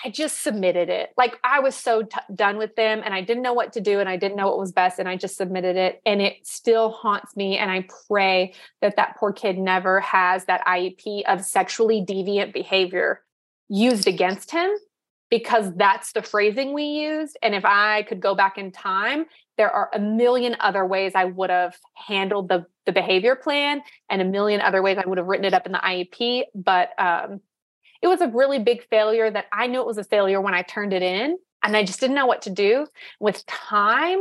I just submitted it. Like I was so t- done with them and I didn't know what to do and I didn't know what was best and I just submitted it and it still haunts me and I pray that that poor kid never has that IEP of sexually deviant behavior used against him because that's the phrasing we used and if I could go back in time there are a million other ways I would have handled the the behavior plan and a million other ways I would have written it up in the IEP but um it was a really big failure that I knew it was a failure when I turned it in and I just didn't know what to do. With time,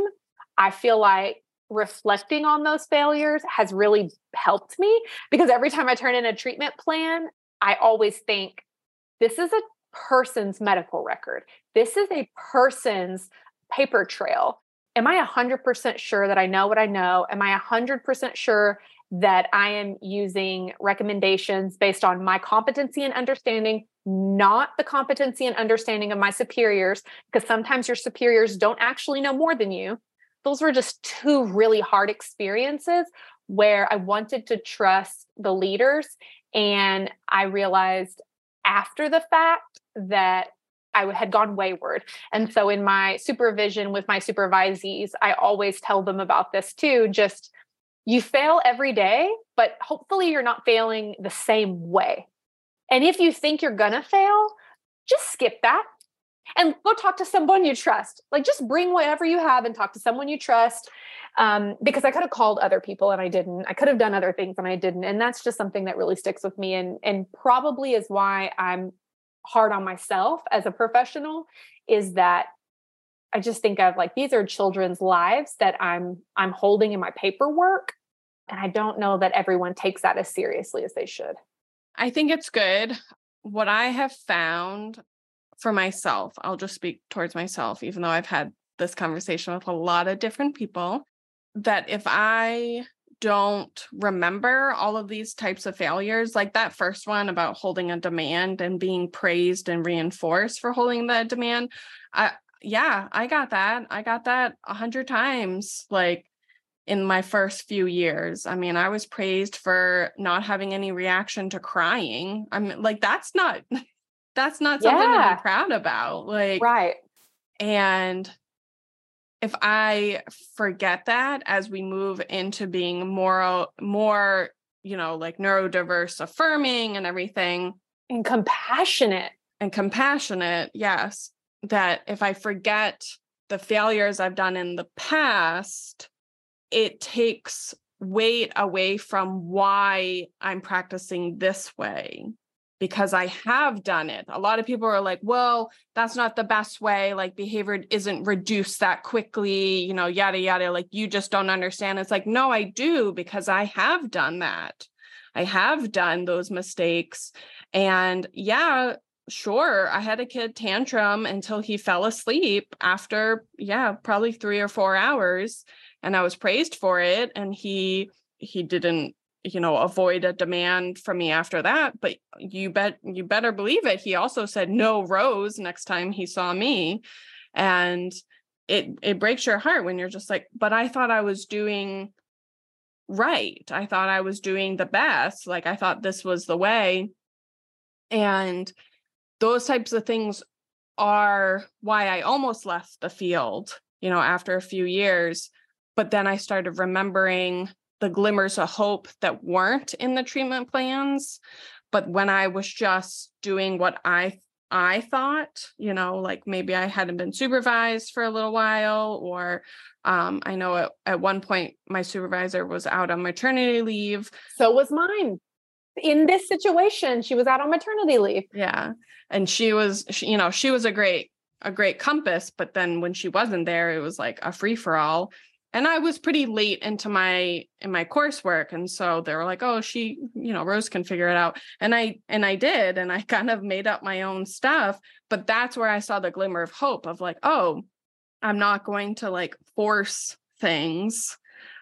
I feel like reflecting on those failures has really helped me because every time I turn in a treatment plan, I always think this is a person's medical record. This is a person's paper trail. Am I 100% sure that I know what I know? Am I 100% sure that I am using recommendations based on my competency and understanding, not the competency and understanding of my superiors, because sometimes your superiors don't actually know more than you. Those were just two really hard experiences where I wanted to trust the leaders. And I realized after the fact that I had gone wayward. And so in my supervision with my supervisees, I always tell them about this too. Just you fail every day, but hopefully you're not failing the same way. And if you think you're going to fail, just skip that and go talk to someone you trust. Like just bring whatever you have and talk to someone you trust. Um, because I could have called other people and I didn't. I could have done other things and I didn't. And that's just something that really sticks with me and and probably is why I'm hard on myself as a professional is that I just think of like these are children's lives that I'm I'm holding in my paperwork and I don't know that everyone takes that as seriously as they should. I think it's good. What I have found for myself, I'll just speak towards myself, even though I've had this conversation with a lot of different people, that if I don't remember all of these types of failures, like that first one about holding a demand and being praised and reinforced for holding the demand, I, yeah, I got that. I got that a hundred times. Like in my first few years. I mean, I was praised for not having any reaction to crying. I mean, like that's not <laughs> that's not something yeah. to be proud about. Like Right. And if I forget that as we move into being more more, you know, like neurodiverse affirming and everything and compassionate. and compassionate, yes, that if I forget the failures I've done in the past, it takes weight away from why I'm practicing this way because I have done it. A lot of people are like, well, that's not the best way. Like behavior isn't reduced that quickly, you know, yada, yada. Like you just don't understand. It's like, no, I do because I have done that. I have done those mistakes. And yeah, sure, I had a kid tantrum until he fell asleep after, yeah, probably three or four hours. And I was praised for it. And he, he didn't you know avoid a demand from me after that but you bet you better believe it he also said no rose next time he saw me and it it breaks your heart when you're just like but i thought i was doing right. I thought i was doing the best. Like i thought this was the way. And those types of things are why i almost left the field you know after a few years but then i started remembering the glimmers of hope that weren't in the treatment plans but when i was just doing what i i thought you know like maybe i hadn't been supervised for a little while or um, i know at, at one point my supervisor was out on maternity leave. So was mine. In this situation she was out on maternity leave. Yeah and she was she, you know she was a great a great compass but then when she wasn't there it was like a free for all and I was pretty late into my in my coursework and so they were like oh she you know Rose can figure it out and I and I did and I <laughs> kind of made up my own stuff but that's where I saw the glimmer of hope of like oh I'm not going to like force things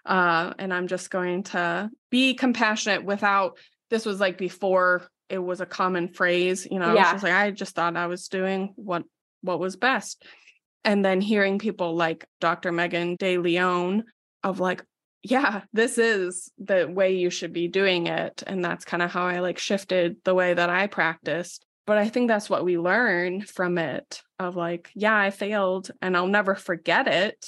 uh and I'm just going to be compassionate without this was like before it was a common phrase you know yeah. I was just like I just thought I was doing what what was best and then hearing people like Dr. Megan De Leon of like, yeah, this is the way you should be doing it. And that's kind of how I like shifted the way that I practiced. But I think that's what we learn from it of like, yeah, I failed and I'll never forget it.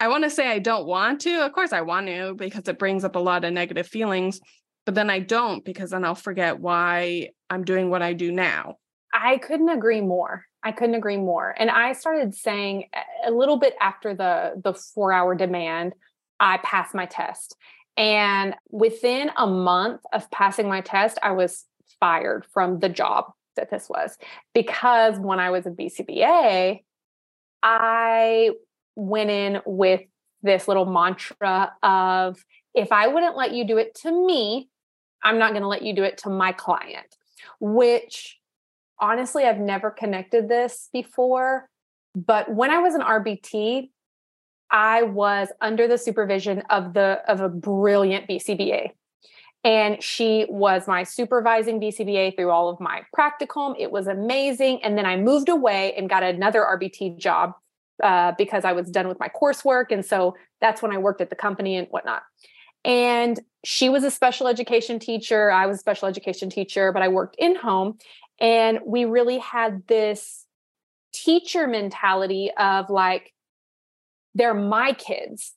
I want to say I don't want to. Of course, I want to because it brings up a lot of negative feelings, but then I don't because then I'll forget why I'm doing what I do now. I couldn't agree more. I couldn't agree more. And I started saying a little bit after the the 4-hour demand, I passed my test. And within a month of passing my test, I was fired from the job that this was because when I was a BCBA, I went in with this little mantra of if I wouldn't let you do it to me, I'm not going to let you do it to my client, which honestly, I've never connected this before. But when I was an RBT, I was under the supervision of the of a brilliant BCBA. And she was my supervising BCBA through all of my practicum. It was amazing. And then I moved away and got another RBT job uh, because I was done with my coursework. And so that's when I worked at the company and whatnot. And she was a special education teacher. I was a special education teacher, but I worked in home. And we really had this teacher mentality of like, they're my kids.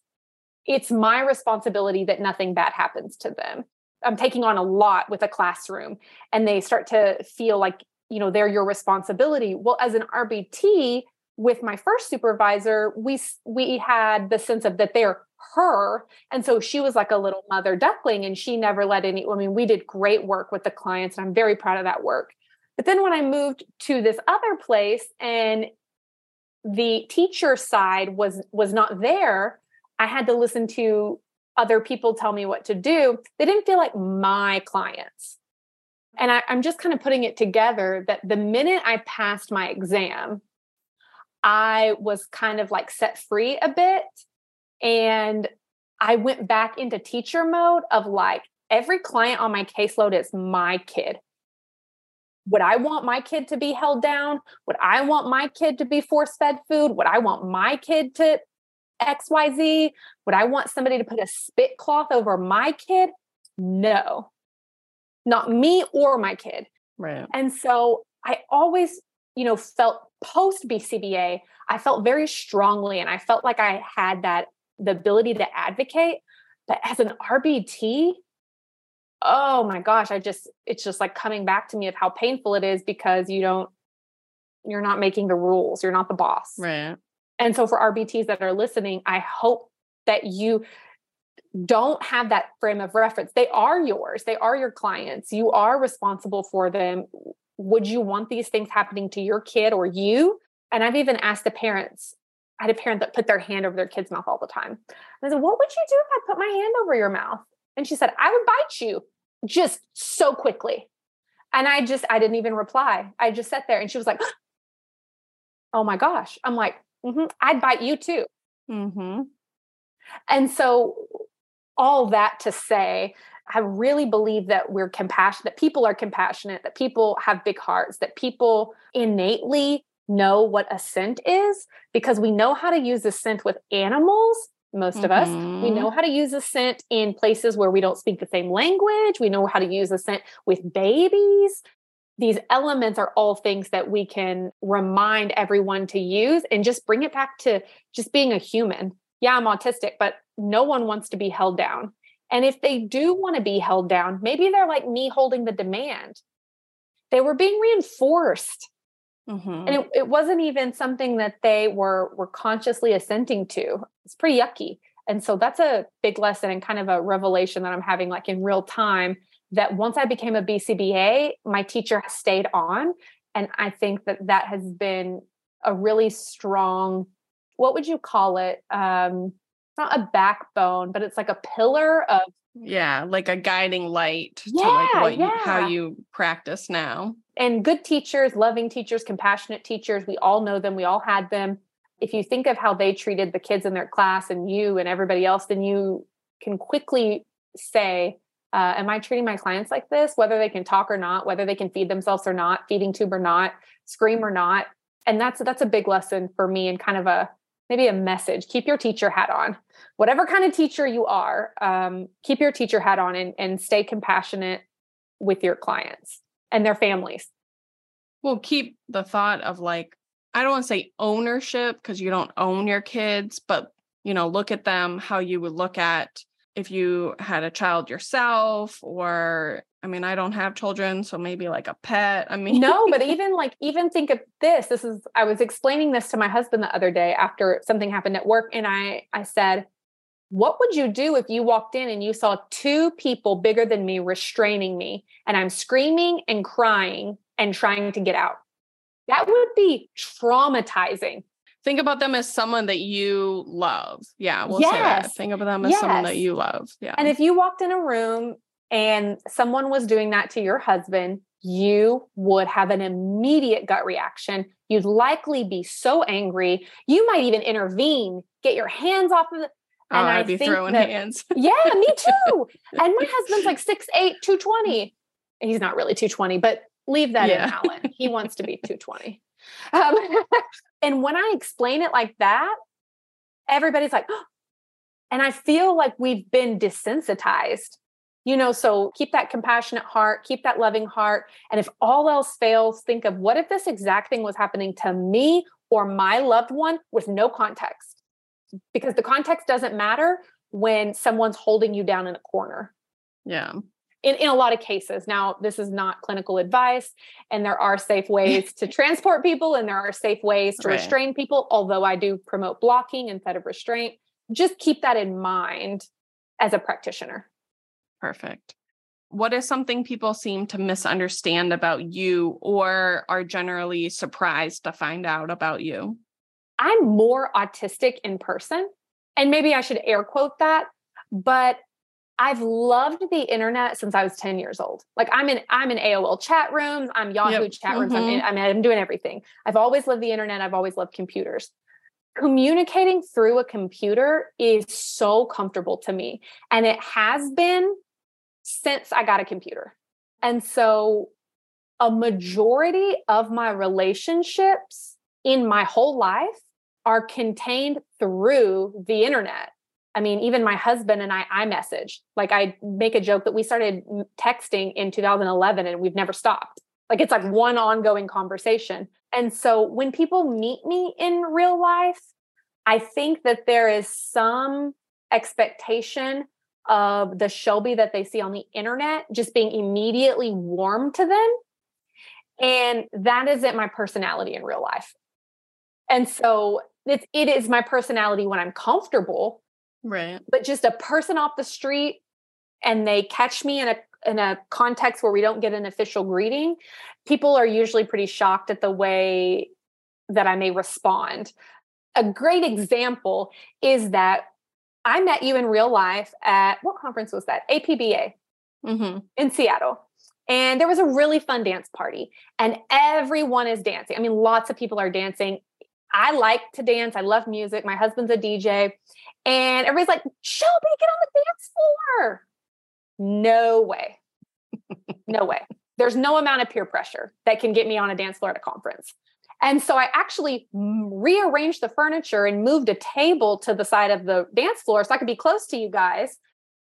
It's my responsibility that nothing bad happens to them. I'm taking on a lot with a classroom, and they start to feel like, you know, they're your responsibility. Well, as an RBT, with my first supervisor, we we had the sense of that they're her, and so she was like a little mother duckling, and she never let any. I mean, we did great work with the clients, and I'm very proud of that work. But then when I moved to this other place and the teacher side was was not there, I had to listen to other people tell me what to do. They didn't feel like my clients. And I, I'm just kind of putting it together that the minute I passed my exam, I was kind of like set free a bit. And I went back into teacher mode of like, every client on my caseload is my kid would I want my kid to be held down? Would I want my kid to be force fed food? Would I want my kid to XYZ? Would I want somebody to put a spit cloth over my kid? No, not me or my kid. Right. And so I always, you know, felt post BCBA, I felt very strongly and I felt like I had that the ability to advocate. But as an RBT, oh my gosh, I just, it's just like coming back to me of how painful it is because you don't, you're not making the rules, you're not the boss. Right. And so for RBTs that are listening, I hope that you don't have that frame of reference. They are yours, they are your clients. You are responsible for them. Would you want these things happening to your kid or you? And I've even asked the parents. I had a parent that put their hand over their kid's mouth all the time. And I said, What would you do if I put my hand over your mouth? And she said, I would bite you just so quickly. And I just, I didn't even reply. I just sat there and she was like, <gasps> Oh my gosh. I'm like, mm-hmm, I'd bite you too. Mm-hmm. And so, all that to say, I really believe that we're compassionate, that people are compassionate, that people have big hearts, that people innately know what assent is because we know how to use assent with animals most mm-hmm. of us. We Mm-hmm. know how to use assent in places where we don't speak the same language. We know how to use assent with babies. These elements are all things that we can remind everyone to use and just bring it back to just being a human. Yeah, I'm autistic, but no one wants to be held down. And if they do want to be held down, maybe they're like me holding the demand. They were being reinforced Mm-hmm. and it, it wasn't even something that they were were consciously assenting to. It's pretty yucky. And so that's a big lesson and kind of a revelation that i'm having like in real time that once i became a bcba my teacher stayed on. And i think that that has been a really strong what would you call it? Um it's not a backbone but it's like a pillar of yeah, like a guiding light to like what you, how you practice now. And good teachers, loving teachers, compassionate teachers, we all know them, we all had them. If you think of how they treated the kids in their class and you and everybody else, then you can quickly say, uh, Am I treating my clients like this? Whether they can talk or not, whether they can feed themselves or not, feeding tube or not, scream or not. And that's that's a big lesson for me and kind of a maybe a message. Keep your teacher hat on. Whatever kind of teacher you are, um, keep your teacher hat on and, and stay compassionate with your clients and their families. Well, keep the thought of like, I don't want to say ownership because you don't own your kids, but you know, look at them how you would look at if you had a child yourself, or I mean, I don't have children, so maybe like a pet. I mean, no, but <laughs> even like even think of this. This is I was explaining this to my husband the other day after something happened at work and I I said, "What would you do if you walked in and you saw two people bigger than me restraining me and I'm screaming and crying and trying to get out?" That would be traumatizing. think about them as someone that you love. Yeah, we'll say that. Yes. Think about them as someone that you love. Yeah. And if you walked in a room and someone was doing that to your husband, you would have an immediate gut reaction. You'd likely be so angry. You might even intervene, get your hands off of the. Oh, and I'd be throwing that- hands. <laughs> Yeah, me <laughs> too. and my husband's like 6'8, 220. He's not really 220, but leave that Yeah. in Alan. He wants to be 220. Um, <laughs> and when I explain it like that, everybody's like, and I feel like we've been desensitized. You know, so keep that compassionate heart, keep that loving heart. And if all else fails, think of what if this exact thing was happening to me or my loved one with no context? Because the context doesn't matter when someone's holding you down in a corner Yeah. in, in a lot of cases. Now, this is not clinical advice, and there are safe ways to <laughs> transport people, and there are safe ways to Right. restrain people, although I do promote blocking instead of restraint. Just keep that in mind as a practitioner. Perfect. What is something people seem to misunderstand about you or are generally surprised to find out about you? I'm more autistic in person, and maybe I should air quote that, but I've loved the internet since I was 10 years old. Like I'm in I'm in AOL chat rooms, I'm Yahoo Yep. chat rooms, I'm, Mhm. in, I mean I'm doing everything. I've always loved the internet, I've always loved computers. Communicating through a computer is so comfortable to me, and it has been since I got a computer. And so a majority of my relationships in my whole life are contained through the internet. I mean, even my husband and I iMessage. Like I make a joke that we started texting in 2011 and we've never stopped. Like it's like one ongoing conversation. And so when people meet me in real life, I think that there is some expectation of the Shelby that they see on the internet just being immediately warm to them. And that isn't my personality in real life. And so it's, it is my personality when I'm comfortable Right. But just a person off the street and they catch me in a in a context where we don't get an official greeting, people are usually pretty shocked at the way that I may respond. A great example is that I met you in real life at what conference was that? APBA Mm-hmm. in Seattle. And there was a really fun dance party, and everyone is dancing. I mean, lots of people are dancing. I like to dance. I love music. My husband's a DJ. And everybody's like, Shelby, get on the dance floor. No way. no way. There's no amount of peer pressure that can get me on a dance floor at a conference. And so I actually rearranged the furniture and moved a table to the side of the dance floor so I could be close to you guys.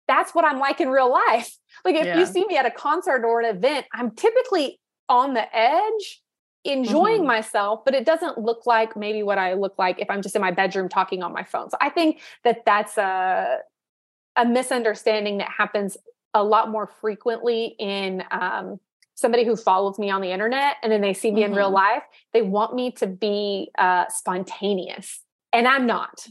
That's what I'm like in real life. Like if Yeah. you see me at a concert or an event, I'm typically on the edge, enjoying Mhm. myself, but it doesn't look like maybe what I look like if I'm just in my bedroom talking on my phone. So I think that that's a a misunderstanding that happens a lot more frequently in um, somebody who follows me on the internet and then they see me in real Mhm. life. They want me to be uh, spontaneous, and I'm not.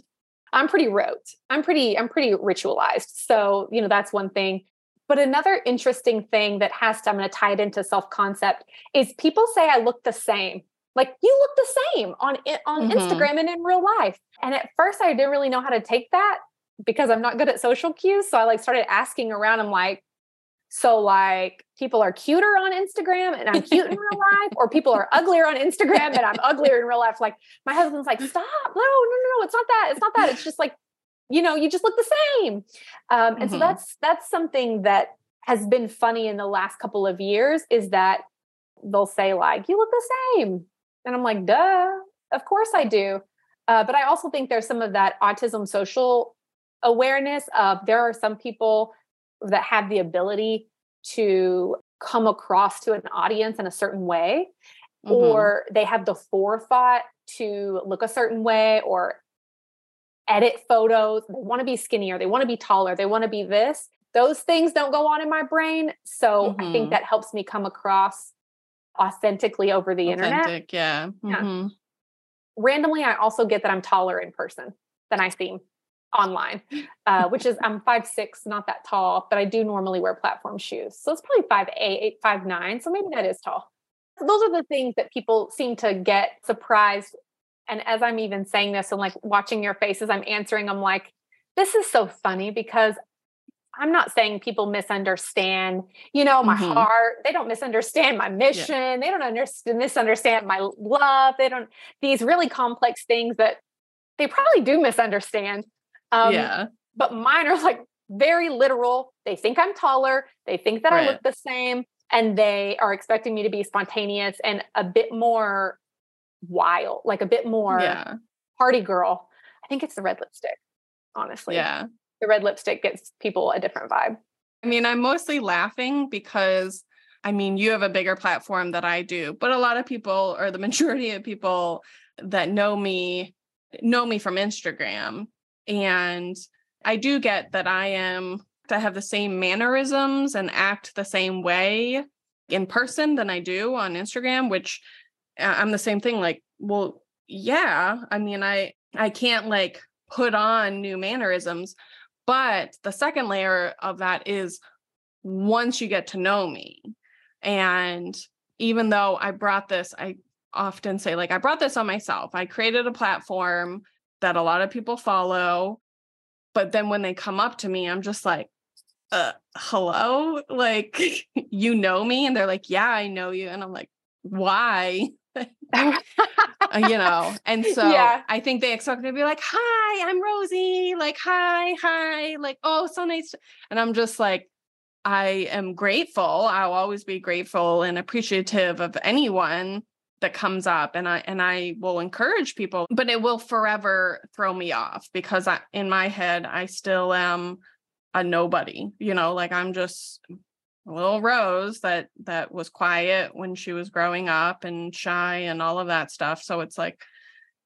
I'm pretty rote. I'm pretty. I'm pretty ritualized. So you know that's one thing. But another interesting thing that has to, I'm going to tie it into self concept, is people say I look the same. Like you look the same on on Mhm. Instagram and in real life. And at first, I didn't really know how to take that because I'm not good at social cues. So I like started asking around. I'm like, so like people are cuter on Instagram and I'm cute in real <laughs> life, or people are uglier on Instagram and I'm uglier in real life. Like my husband's like, stop, no, no, no, no, it's not that, it's not that. It's just like, you know, you just look the same. Um, and so Mhm. that's that's something that has been funny in the last couple of years is that they'll say like, you look the same, and I'm like, duh, of course I do. Uh, but I also think there's some of that autism social awareness of there are some people that have the ability to come across to an audience in a certain way Mhm. or they have the forethought to look a certain way or edit photos they want to be skinnier they want to be taller they want to be this those things don't go on in my brain so i think Mhm. that helps me come across authentically over the internet Authentic, yeah. Yeah. Mhm. randomly i also get that i'm taller in person than i seem online uh, <laughs> which is i'm five six not that tall but i do normally wear platform shoes so it's probably five eight five nine so maybe that is tall so those are the things that people seem to get surprised and as i'm even saying this and like watching your faces i'm answering i'm like this is so funny because i'm not saying people misunderstand you know my Mhm. heart they don't misunderstand my mission they don't understand misunderstand my love they don't these really complex things that they probably do misunderstand um, yeah. but mine are like very literal they think i'm taller they think that i look the same and they are expecting me to be spontaneous and a bit more wild like a bit more Yeah. party girl i think it's the red lipstick honestly Yeah. the red lipstick gets people a different vibe I mean, I'm mostly laughing because I mean, you have a bigger platform that I do, but a lot of people, or the <laughs> majority of people that know me, know me from Instagram. And I do get that I am, to have the same mannerisms and act the same way in person than I do on Instagram, which I'm the same thing. Like, well, yeah, I mean, I, I can't like put on new mannerisms. But the second layer of that is once you get to know me. And even though I brought this, I often say, like, I brought this on myself. I created a platform that a lot of people follow. But then when they come up to me, I'm just like, uh, hello? <laughs> Like, <laughs> you know me? And they're like, yeah, I know you. And I'm like, why? <laughs> <laughs> Uh, you know and <laughs> so Yeah. i think they expect me to be like hi i'm rosie like hi hi like oh so nice and i'm just like i am grateful i'll always be grateful and appreciative of anyone that comes up and i and i will encourage people but it will forever throw me off because i in my head i still am a nobody you know like i'm just little Rose that that was quiet when she was growing up and shy and all of that stuff. So it's like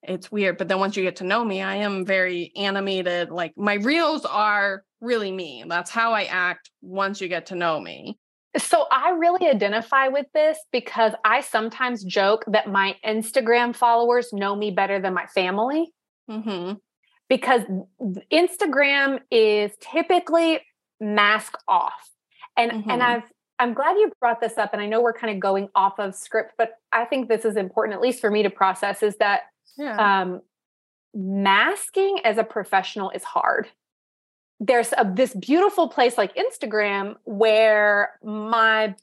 it's weird. But then once you get to know me, I am very animated. Like my reels are really me. That's how I act once you get to know me. So I really identify with this because I sometimes joke that my Instagram followers know me better than my family hmm because Instagram is typically mask off. And mm-hmm. and I've I'm glad you brought this up and I know we're kind of going off of script, but I think this is important at least for me to process is that yeah. um masking as a professional is hard. There's a, this beautiful place like Instagram where my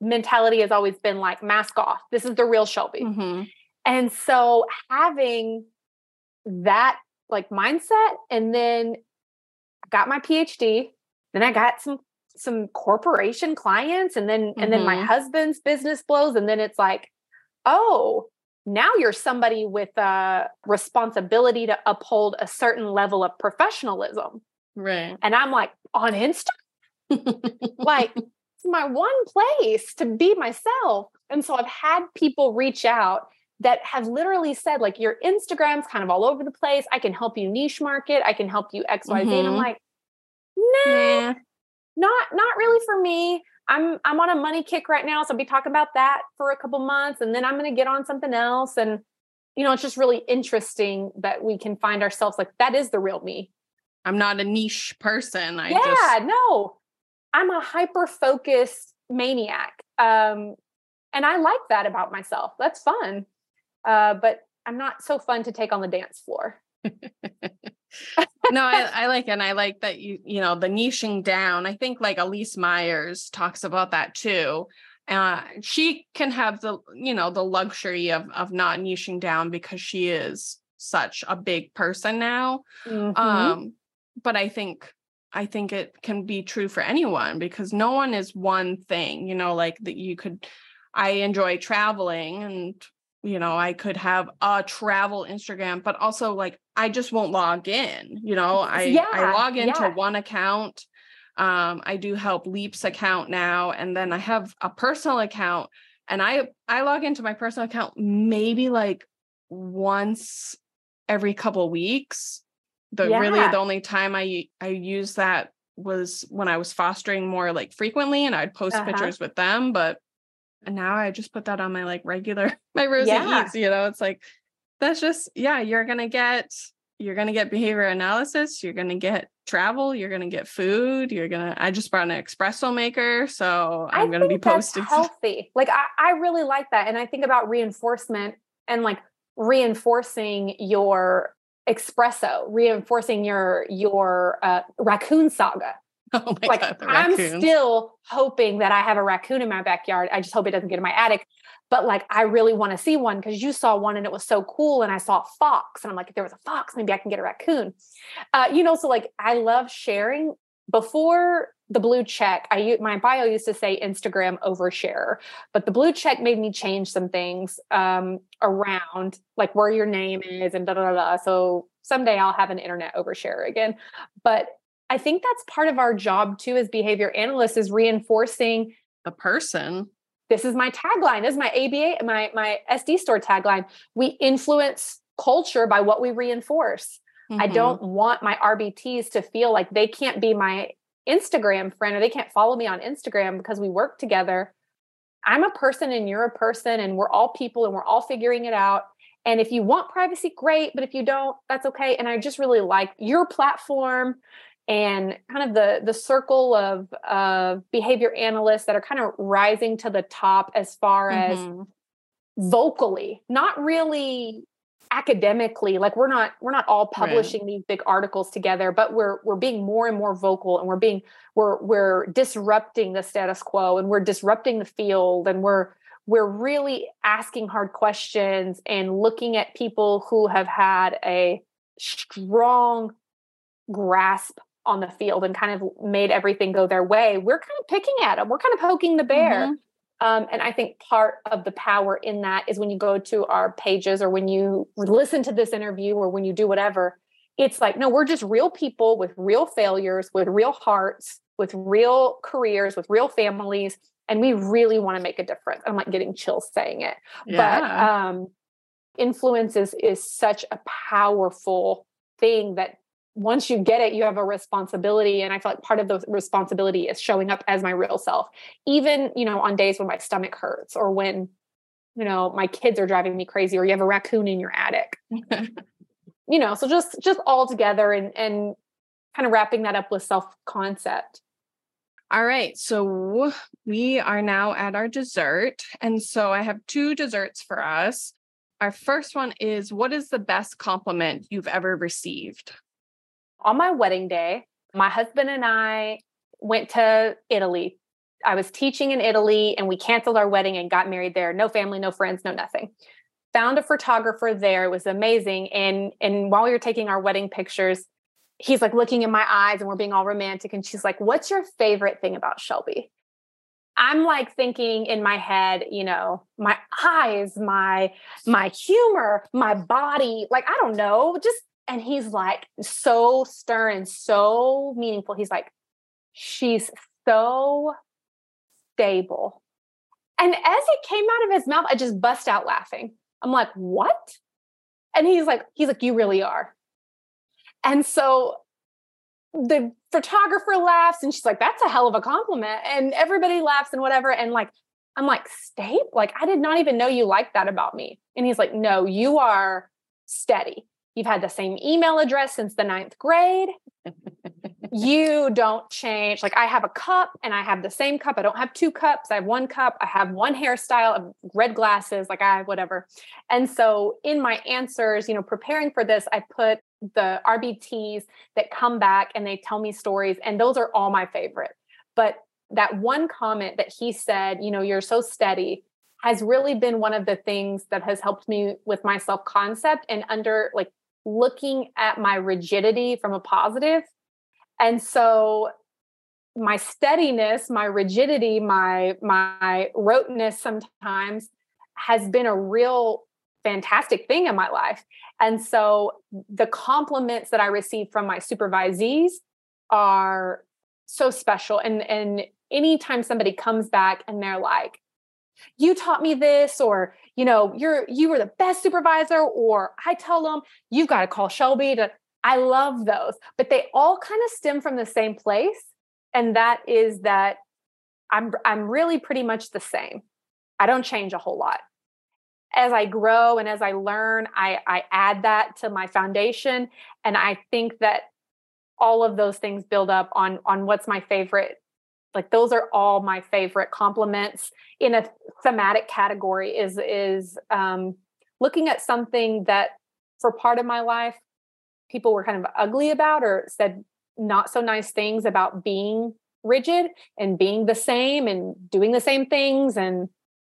mentality has always been like mask off. This is the real Shelby. Mm-hmm. And so having that like mindset and then I got my PhD, then I got some some corporation clients and then mm-hmm. and then my mm-hmm. husband's business blows and then it's like, "Oh, now you're somebody with a responsibility to uphold a certain level of professionalism." Right. And I'm like, "On Insta?" like <laughs> it's my one place to be myself. And so I've had people reach out that have literally said like your Instagram's kind of all over the place. I can help you niche market. I can help you XYZ. Mm-hmm. And I'm mm-hmm. like, nah, yeah. Not not really for me. I'm I'm on a money kick right now. So I'll be talking about that for a couple months and then I'm gonna get on something else. And you know, it's just really interesting that we can find ourselves like that is the real me. I'm not a niche person. I yeah, just... no. I'm a hyper focused maniac. Um, and I like that about myself. That's fun. Uh, but I'm not so fun to take on the dance floor. <laughs> no, I, I, like and I like that you you know the niching down. I think like Elyse Myers talks about that too. Uh, she can have the you know the luxury of of not niching down because she is such a big person now. Mm-hmm. Um, but I think I think it can be true for anyone because no one is one thing. You know, like that you could. I enjoy traveling and you know i could have a travel instagram but also like i just won't log in you know i yeah, i log into yeah. one account um i do help leaps account now and then i have a personal account and i i log into my personal account maybe like once every couple weeks the yeah. really the only time i i use that was when i was fostering more like frequently and i'd post uh-huh. pictures with them but and now I just put that on my like regular <laughs> my Rosie yeah. eats, you know, it's like that's just yeah, you're gonna get you're gonna get behavior analysis, you're gonna get travel, you're gonna get food, you're gonna I just brought an espresso maker, so I'm gonna be posting healthy. Like I, I really like that. And I think about reinforcement and like reinforcing your espresso, reinforcing your your uh, raccoon saga <laughs> Oh like God, I'm still hoping that I have a raccoon in my backyard. I just hope it doesn't get in my attic. But like I really want to see one because you saw one and it was so cool. And I saw a fox. And I'm like, if there was a fox, maybe I can get a raccoon. Uh, you know, so like I love sharing. Before the blue check, I my bio used to say Instagram overshare, but the blue check made me change some things um, around like where your name is and da da da. So someday I'll have an internet overshare again. But I think that's part of our job too as behavior analysts is reinforcing the person. This is my tagline. This is my ABA, my my SD store tagline. We influence culture by what we reinforce. Mm-hmm. I don't want my RBTs to feel like they can't be my Instagram friend or they can't follow me on Instagram because we work together. I'm a person and you're a person and we're all people and we're all figuring it out. And if you want privacy, great. But if you don't, that's okay. And I just really like your platform and kind of the the circle of uh, behavior analysts that are kind of rising to the top as far mm-hmm. as vocally not really academically like we're not we're not all publishing right. these big articles together but we're we're being more and more vocal and we're being we're we're disrupting the status quo and we're disrupting the field and we're we're really asking hard questions and looking at people who have had a strong grasp on the field and kind of made everything go their way, we're kind of picking at them. We're kind of poking the bear. Mm-hmm. Um, and I think part of the power in that is when you go to our pages or when you listen to this interview or when you do whatever, it's like, no, we're just real people with real failures, with real hearts, with real careers, with real families. And we really want to make a difference. I'm like getting chills saying it. Yeah. But um, influence is, is such a powerful thing that once you get it, you have a responsibility. And I feel like part of the responsibility is showing up as my real self, even, you know, on days when my stomach hurts or when, you know, my kids are driving me crazy or you have a raccoon in your attic. <laughs> you know, so just just all together and and kind of wrapping that up with self concept. All right. So we are now at our dessert. And so I have two desserts for us. Our first one is what is the best compliment you've ever received? On my wedding day, my husband and I went to Italy. I was teaching in Italy and we canceled our wedding and got married there. No family, no friends, no nothing. Found a photographer there. It was amazing. And and while we were taking our wedding pictures, he's like looking in my eyes and we're being all romantic. And she's like, What's your favorite thing about Shelby? I'm like thinking in my head, you know, my eyes, my my humor, my body, like I don't know, just and he's like so stern and so meaningful. He's like, she's so stable. And as it came out of his mouth, I just bust out laughing. I'm like, what? And he's like, he's like, you really are. And so the photographer laughs and she's like, that's a hell of a compliment. And everybody laughs and whatever. And like, I'm like, steady? Like, I did not even know you liked that about me. And he's like, no, you are steady. You've had the same email address since the ninth grade. <laughs> you don't change. Like I have a cup and I have the same cup. I don't have two cups. I have one cup. I have one hairstyle of red glasses. Like I have whatever. And so in my answers, you know, preparing for this, I put the RBTs that come back and they tell me stories. And those are all my favorite. But that one comment that he said, you know, you're so steady has really been one of the things that has helped me with my self concept and under like looking at my rigidity from a positive. And so my steadiness, my rigidity, my my roteness sometimes has been a real fantastic thing in my life. And so the compliments that I receive from my supervisees are so special. And and anytime somebody comes back and they're like, you taught me this or you know you're you were the best supervisor or i tell them you've got to call shelby to i love those but they all kind of stem from the same place and that is that i'm i'm really pretty much the same. I don't change a whole lot. As i grow and as i learn i i add that to my foundation and i think that all of those things build up on on what's my favorite like those are all my favorite compliments in a thematic category is is um, looking at something that for part of my life people were kind of ugly about or said not so nice things about being rigid and being the same and doing the same things. And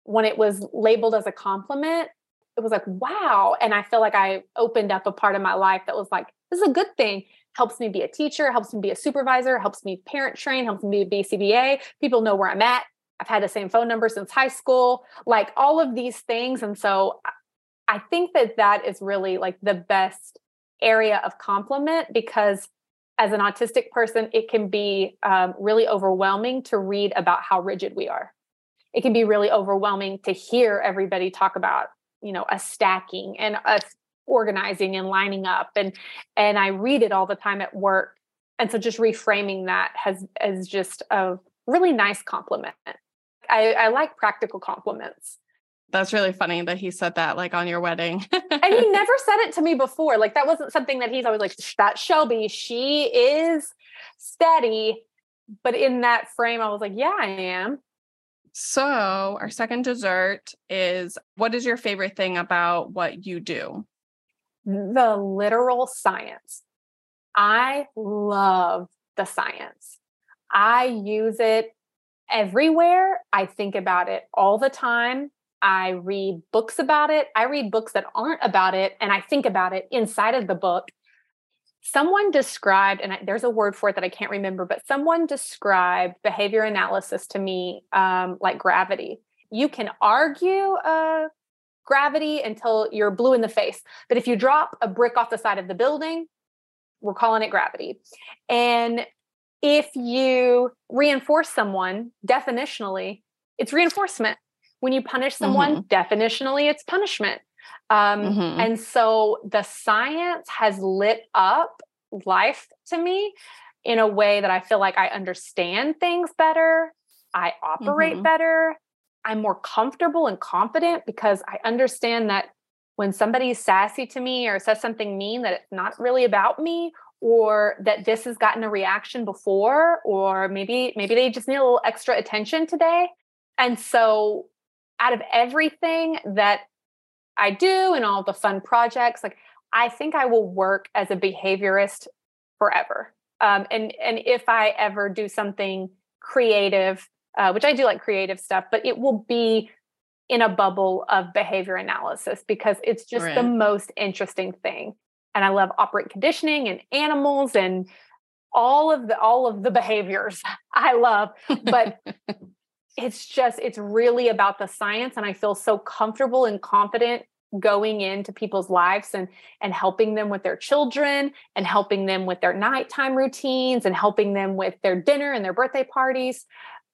when it was labeled as a compliment it was like wow. And i feel like i opened up a part of my life that was like this is a good thing helps me be a teacher, helps me be a supervisor, helps me parent train, helps me be a CBA. People know where I'm at. I've had the same phone number since high school, like all of these things. And so I think that that is really like the best area of compliment because as an autistic person, it can be um, really overwhelming to read about how rigid we are. It can be really overwhelming to hear everybody talk about, you know, a stacking and us organizing and lining up and and I read it all the time at work. And so just reframing that has is just a really nice compliment. I, I like practical compliments. That's really funny that he said that like on your wedding. and he <laughs> never said it to me before. Like that wasn't something that he's always like, that Shelby, she is steady. But in that frame, I was like, yeah, I am. So, our second dessert is what is your favorite thing about what you do? The literal science. I love the science. I use it everywhere. I think about it all the time. I read books about it. I read books that aren't about it, and I think about it inside of the book. Someone described, and I, there's a word for it that I can't remember, but someone described behavior analysis to me um, like gravity. You can argue a gravity until you're blue in the face. But if you drop a brick off the side of the building, we're calling it gravity. And if you reinforce someone definitionally, it's reinforcement. When you punish someone, mm-hmm. definitionally, it's punishment. Um, mm-hmm. And so the science has lit up life to me in a way that I feel like I understand things better, I operate mm-hmm. better, I'm more comfortable and confident because I understand that when somebody's sassy to me or says something mean that it's not really about me or that this has gotten a reaction before or maybe maybe they just need a little extra attention today. And so out of everything that i do and all the fun projects like i think i will work as a behaviorist forever. Um, and and if i ever do something creative uh, which i do like creative stuff but it will be in a bubble of behavior analysis because it's just right. the most interesting thing and I love operant conditioning and animals and all of the all of the behaviors <laughs> I love but <laughs> it's just it's really about the science and I feel so comfortable and confident going into people's lives and and helping them with their children and helping them with their nighttime routines and helping them with their dinner and their birthday parties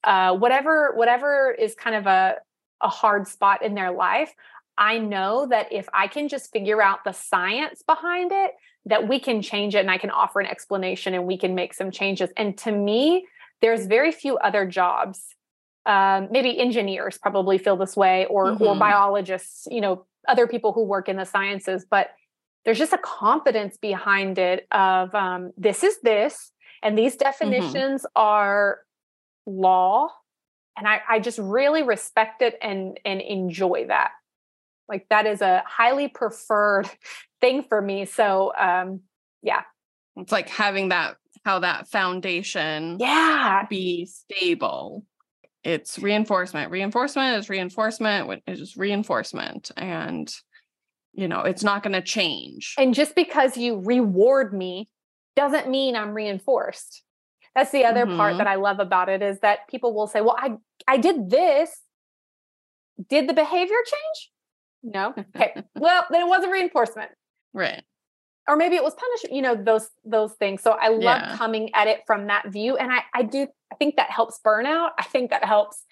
uh, whatever whatever is kind of a a hard spot in their life I know that if I can just figure out the science behind it, that we can change it and I can offer an explanation and we can make some changes. And to me, there's very few other jobs. Um, maybe engineers probably feel this way, or mm-hmm. or biologists, you know, other people who work in the sciences. But there's just a confidence behind it of um, this is this, and these mm-hmm. definitions mm-hmm. are law, and I, I just really respect it and and enjoy that. Like that is a highly preferred <laughs> thing for me. So um yeah. It's like having that how that foundation yeah be stable. It's reinforcement. Reinforcement is reinforcement, it's just reinforcement. And you know, it's not going to change. And just because you reward me doesn't mean I'm reinforced. That's the other mm-hmm. part that I love about it is that people will say, "Well, I I did this. Did the behavior change?" No. <laughs> Okay. well, then it wasn't reinforcement. Right. Or maybe it was punishment, you know, those those things. So I love yeah. coming at it from that view. And I I do I think that helps burnout. I think that helps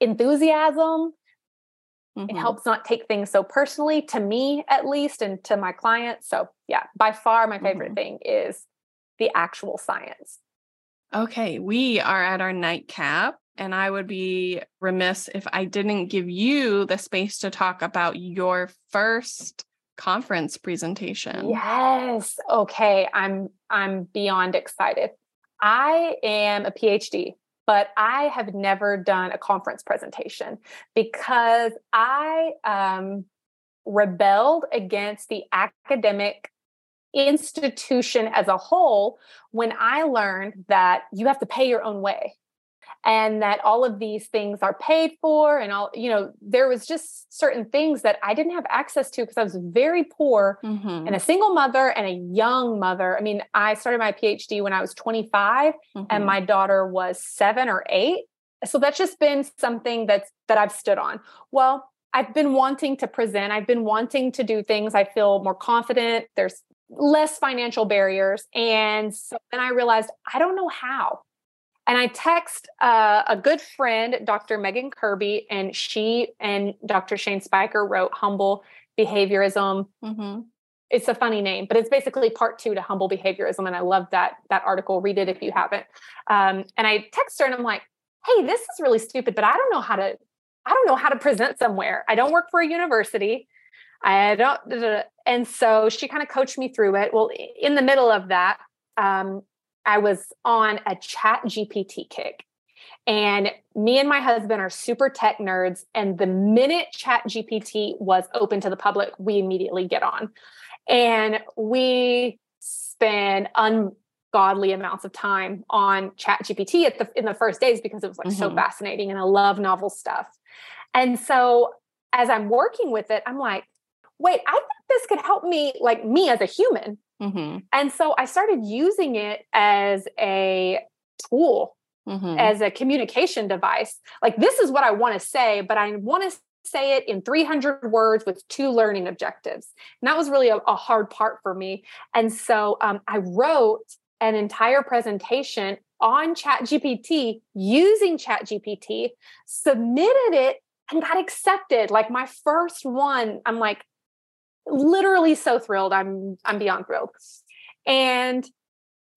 enthusiasm. Mm-hmm. It helps not take things so personally to me at least and to my clients. So yeah, by far my favorite mm-hmm. thing is the actual science. Okay, we are at our nightcap. And I would be remiss if I didn't give you the space to talk about your first conference presentation. Yes. Okay. I'm I'm beyond excited. I am a PhD, but I have never done a conference presentation because I um, rebelled against the academic institution as a whole when I learned that you have to pay your own way and that all of these things are paid for and all you know there was just certain things that i didn't have access to because i was very poor mm-hmm. and a single mother and a young mother. I mean i started my phd when i was 25 mm-hmm. and my daughter was 7 or 8 so that's just been something that's that i've stood on. Well i've been wanting to present. I've been wanting to do things. I feel more confident. There's less financial barriers and so then i realized i don't know how and I text uh, a good friend, Dr. Megan Kirby, and she and Dr. Shane Spiker wrote Humble Behaviorism. Mm-hmm. It's a funny name, but it's basically part two to Humble Behaviorism. And I love that that article. Read it if you haven't. Um, and I text her and I'm like, "Hey, this is really stupid, but I don't know how to. I don't know how to present somewhere. I don't work for a university. I don't." And so she kind of coached me through it. Well, in the middle of that, um, I was on a chat GPT kick. And me and my husband are super tech nerds. And the minute chat GPT was open to the public, we immediately get on. And we spend ungodly amounts of time on chat GPT at the, in the first days because it was like mm-hmm. so fascinating and I love novel stuff. And so as I'm working with it, I'm like, wait, I think this could help me, like me as a human. Mm-hmm. And so I started using it as a tool, mm-hmm. as a communication device. Like, this is what I want to say, but I want to say it in 300 words with two learning objectives. And that was really a, a hard part for me. And so um, I wrote an entire presentation on ChatGPT using ChatGPT, submitted it, and got accepted. Like my first one, I'm like, literally so thrilled. I'm I'm beyond thrilled. And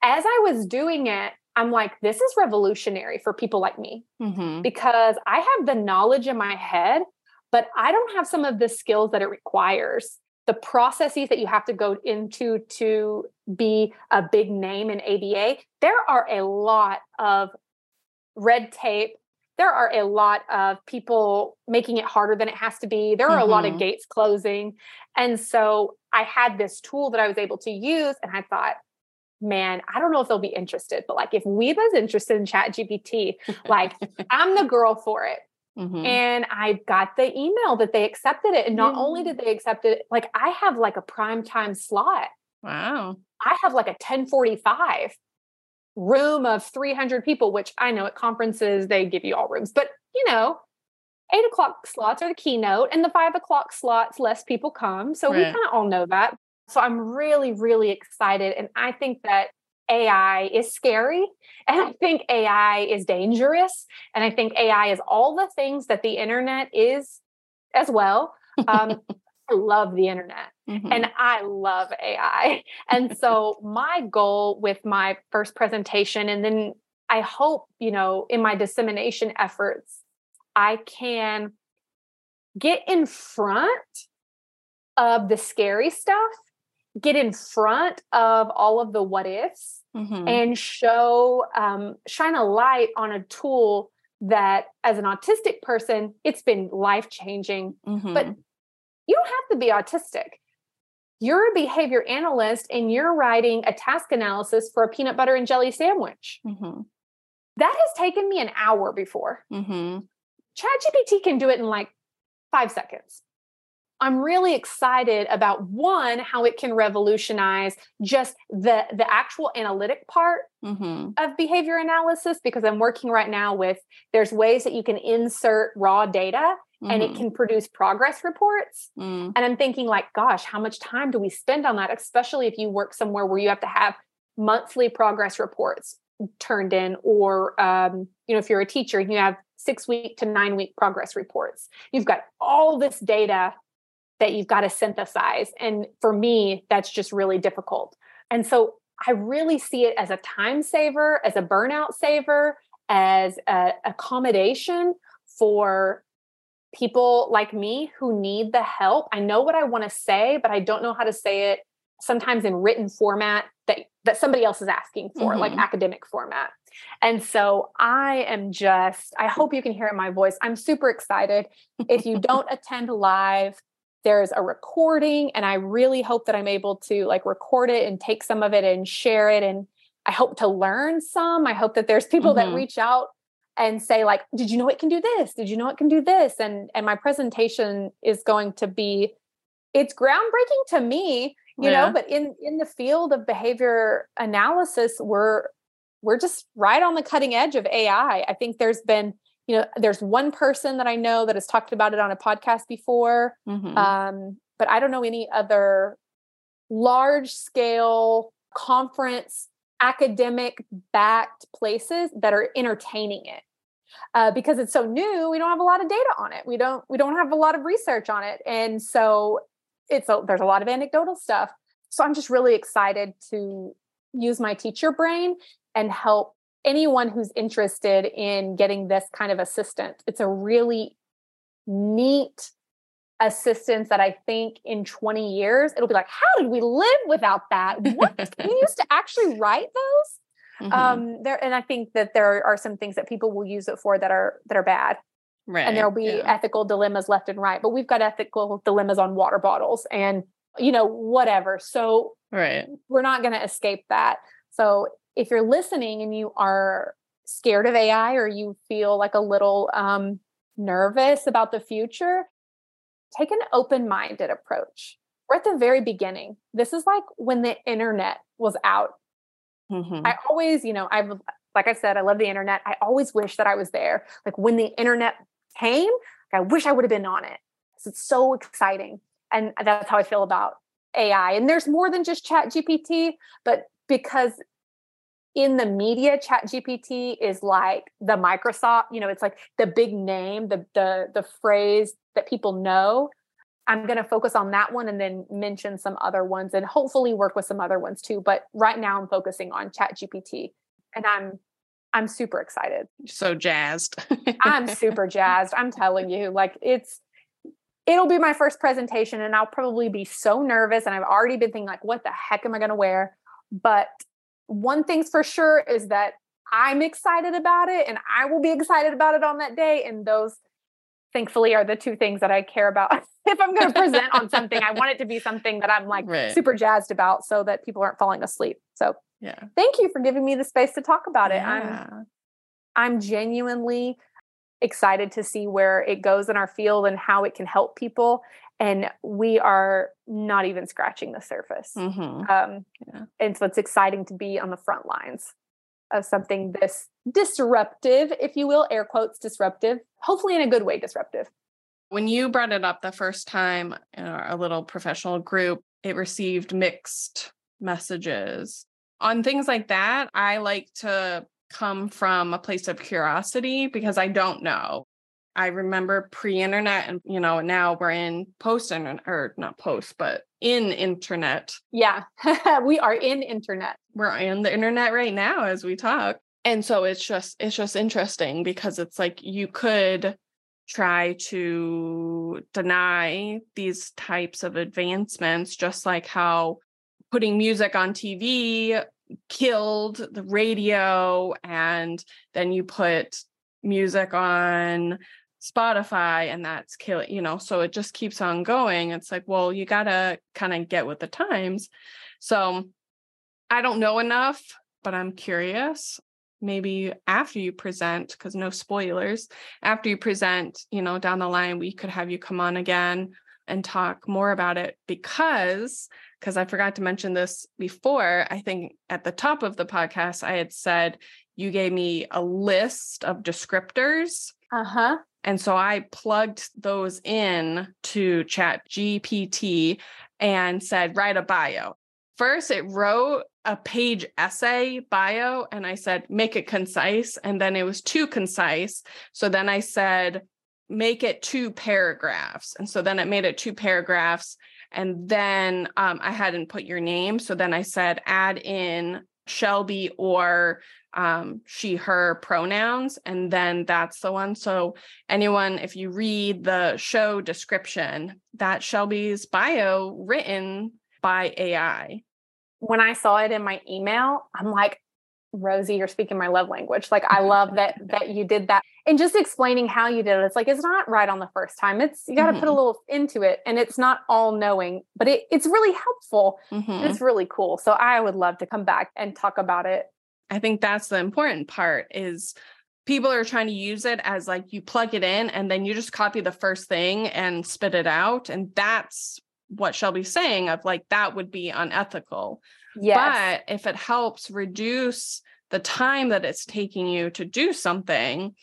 as I was doing it, I'm like, this is revolutionary for people like me mm-hmm. because I have the knowledge in my head, but I don't have some of the skills that it requires. the processes that you have to go into to be a big name in ABA, there are a lot of red tape. There are a lot of people making it harder than it has to be. There are mm-hmm. a lot of mm-hmm. gates closing. And so I had this tool that I was able to use, and I thought, man, I don't know if they'll be interested, but like if WIBA's interested in Chat GPT, like I'm the girl for it. Mm-hmm. And I got the email that they accepted it. And not mm-hmm. only did they accept it, like I have like a prime time slot. Wow. I have like a 1045 room of 300 people, which I know at conferences they give you all rooms, but you know, eight o'clock slots are the keynote and the five o'clock slots, less people come. So right. we kind of all know that. So I'm really, really excited. And I think that AI is scary. <laughs> And I think AI is dangerous. And I think AI is all the things that the internet is as well. Um, <laughs> love the internet mm-hmm. and I love AI. And so, my goal with my first presentation, and then I hope, you know, in my dissemination efforts, I can get in front of the scary stuff get in front of all of the what ifs mm-hmm. and show um, shine a light on a tool that as an autistic person it's been life changing mm-hmm. but you don't have to be autistic you're a behavior analyst and you're writing a task analysis for a peanut butter and jelly sandwich mm-hmm. that has taken me an hour before mm-hmm. ChatGPT can do it in like five seconds I'm really excited about one how it can revolutionize just the the actual analytic part mm-hmm. of behavior analysis because I'm working right now with there's ways that you can insert raw data mm-hmm. and it mm-hmm. can produce progress reports mm. and I'm thinking like gosh how much time do we spend on that especially if you work somewhere where you have to have monthly progress reports turned in or um, you know if you're a teacher and you have six week to nine week progress reports you've got all this data that you've got to synthesize. And for me, that's just really difficult. And so I really see it as a time saver, as a burnout saver, as an accommodation for people like me who need the help. I know what I want to say, but I don't know how to say it sometimes in written format that that somebody else is asking for, mm-hmm. like academic format. And so I am just I hope you can hear my voice. I'm super excited. If you <laughs> don't attend live, there's a recording and i really hope that i'm able to like record it and take some of it and share it and i hope to learn some i hope that there's people mm-hmm. that reach out and say like did you know it can do this did you know it can do this and and my presentation is going to be it's groundbreaking to me you yeah. know but in in the field of behavior analysis we're we're just right on the cutting edge of ai i think there's been you know there's one person that i know that has talked about it on a podcast before mm-hmm. um, but i don't know any other large scale conference academic backed places that are entertaining it. Uh, because it's so new we don't have a lot of data on it. We don't we don't have a lot of research on it. And so it's a, there's a lot of anecdotal stuff. So i'm just really excited to use my teacher brain and help anyone who's interested in getting this kind of assistance. It's a really neat assistance that I think in 20 years it'll be like, how did we live without that? What <laughs> we used to actually write those. Mm-hmm. Um, there and I think that there are some things that people will use it for that are that are bad. Right. And there'll be yeah. ethical dilemmas left and right. But we've got ethical dilemmas on water bottles and you know, whatever. So right. we're not gonna escape that. So if you're listening and you are scared of AI or you feel like a little um, nervous about the future, take an open minded approach. We're at the very beginning. This is like when the internet was out. Mm-hmm. I always, you know, I've, like I said, I love the internet. I always wish that I was there. Like when the internet came, I wish I would have been on it. It's so exciting. And that's how I feel about AI. And there's more than just Chat GPT, but because in the media chat gpt is like the microsoft you know it's like the big name the the the phrase that people know. I'm going to focus on that one and then mention some other ones and hopefully work with some other ones too but right now i'm focusing on chat gpt and i'm i'm super excited. So jazzed. I'm super jazzed i'm telling you like it's it'll be my first presentation and I'll probably be so nervous and I've already been thinking like what the heck am I going to wear? But one thing's for sure is that I'm excited about it and I will be excited about it on that day and those thankfully are the two things that I care about. <laughs> if I'm going to present on something, I want it to be something that I'm like right. super jazzed about so that people aren't falling asleep. So, yeah. Thank you for giving me the space to talk about it. Yeah. I'm I'm genuinely excited to see where it goes in our field and how it can help people and we are not even scratching the surface mm-hmm. um, yeah. and so it's exciting to be on the front lines of something this disruptive if you will air quotes disruptive hopefully in a good way disruptive when you brought it up the first time in our little professional group it received mixed messages on things like that i like to come from a place of curiosity because I don't know. I remember pre-internet and you know now we're in post-internet or not post but in internet. Yeah. <laughs> we are in internet. We're in the internet right now as we talk. And so it's just it's just interesting because it's like you could try to deny these types of advancements just like how putting music on TV killed the radio and then you put music on Spotify and that's killing, you know, so it just keeps on going. It's like, well, you got to kind of get with the times. So I don't know enough, but I'm curious. Maybe after you present, because no spoilers, after you present, you know, down the line, we could have you come on again and talk more about it because because I forgot to mention this before. I think at the top of the podcast, I had said you gave me a list of descriptors. Uh huh. And so I plugged those in to Chat GPT and said, write a bio. First, it wrote a page essay bio, and I said, make it concise. And then it was too concise. So then I said, make it two paragraphs. And so then it made it two paragraphs. And then um, I hadn't put your name. So then I said, add in Shelby or um, she, her pronouns. And then that's the one. So, anyone, if you read the show description, that Shelby's bio written by AI. When I saw it in my email, I'm like, Rosie, you're speaking my love language. Like I <laughs> love that that you did that. And just explaining how you did it. It's like it's not right on the first time. It's you got to mm-hmm. put a mm-hmm. little into it and it's not all knowing, but it, it's really helpful. Mm-hmm. It's really cool. So I would love to come back and talk about it. I think that's the important part is people are trying to use it as like you plug it in and then you just copy the first thing and spit it out and that's what Shelby's saying of like that would be unethical. Yes. But if it helps reduce the time that it's taking you to do something,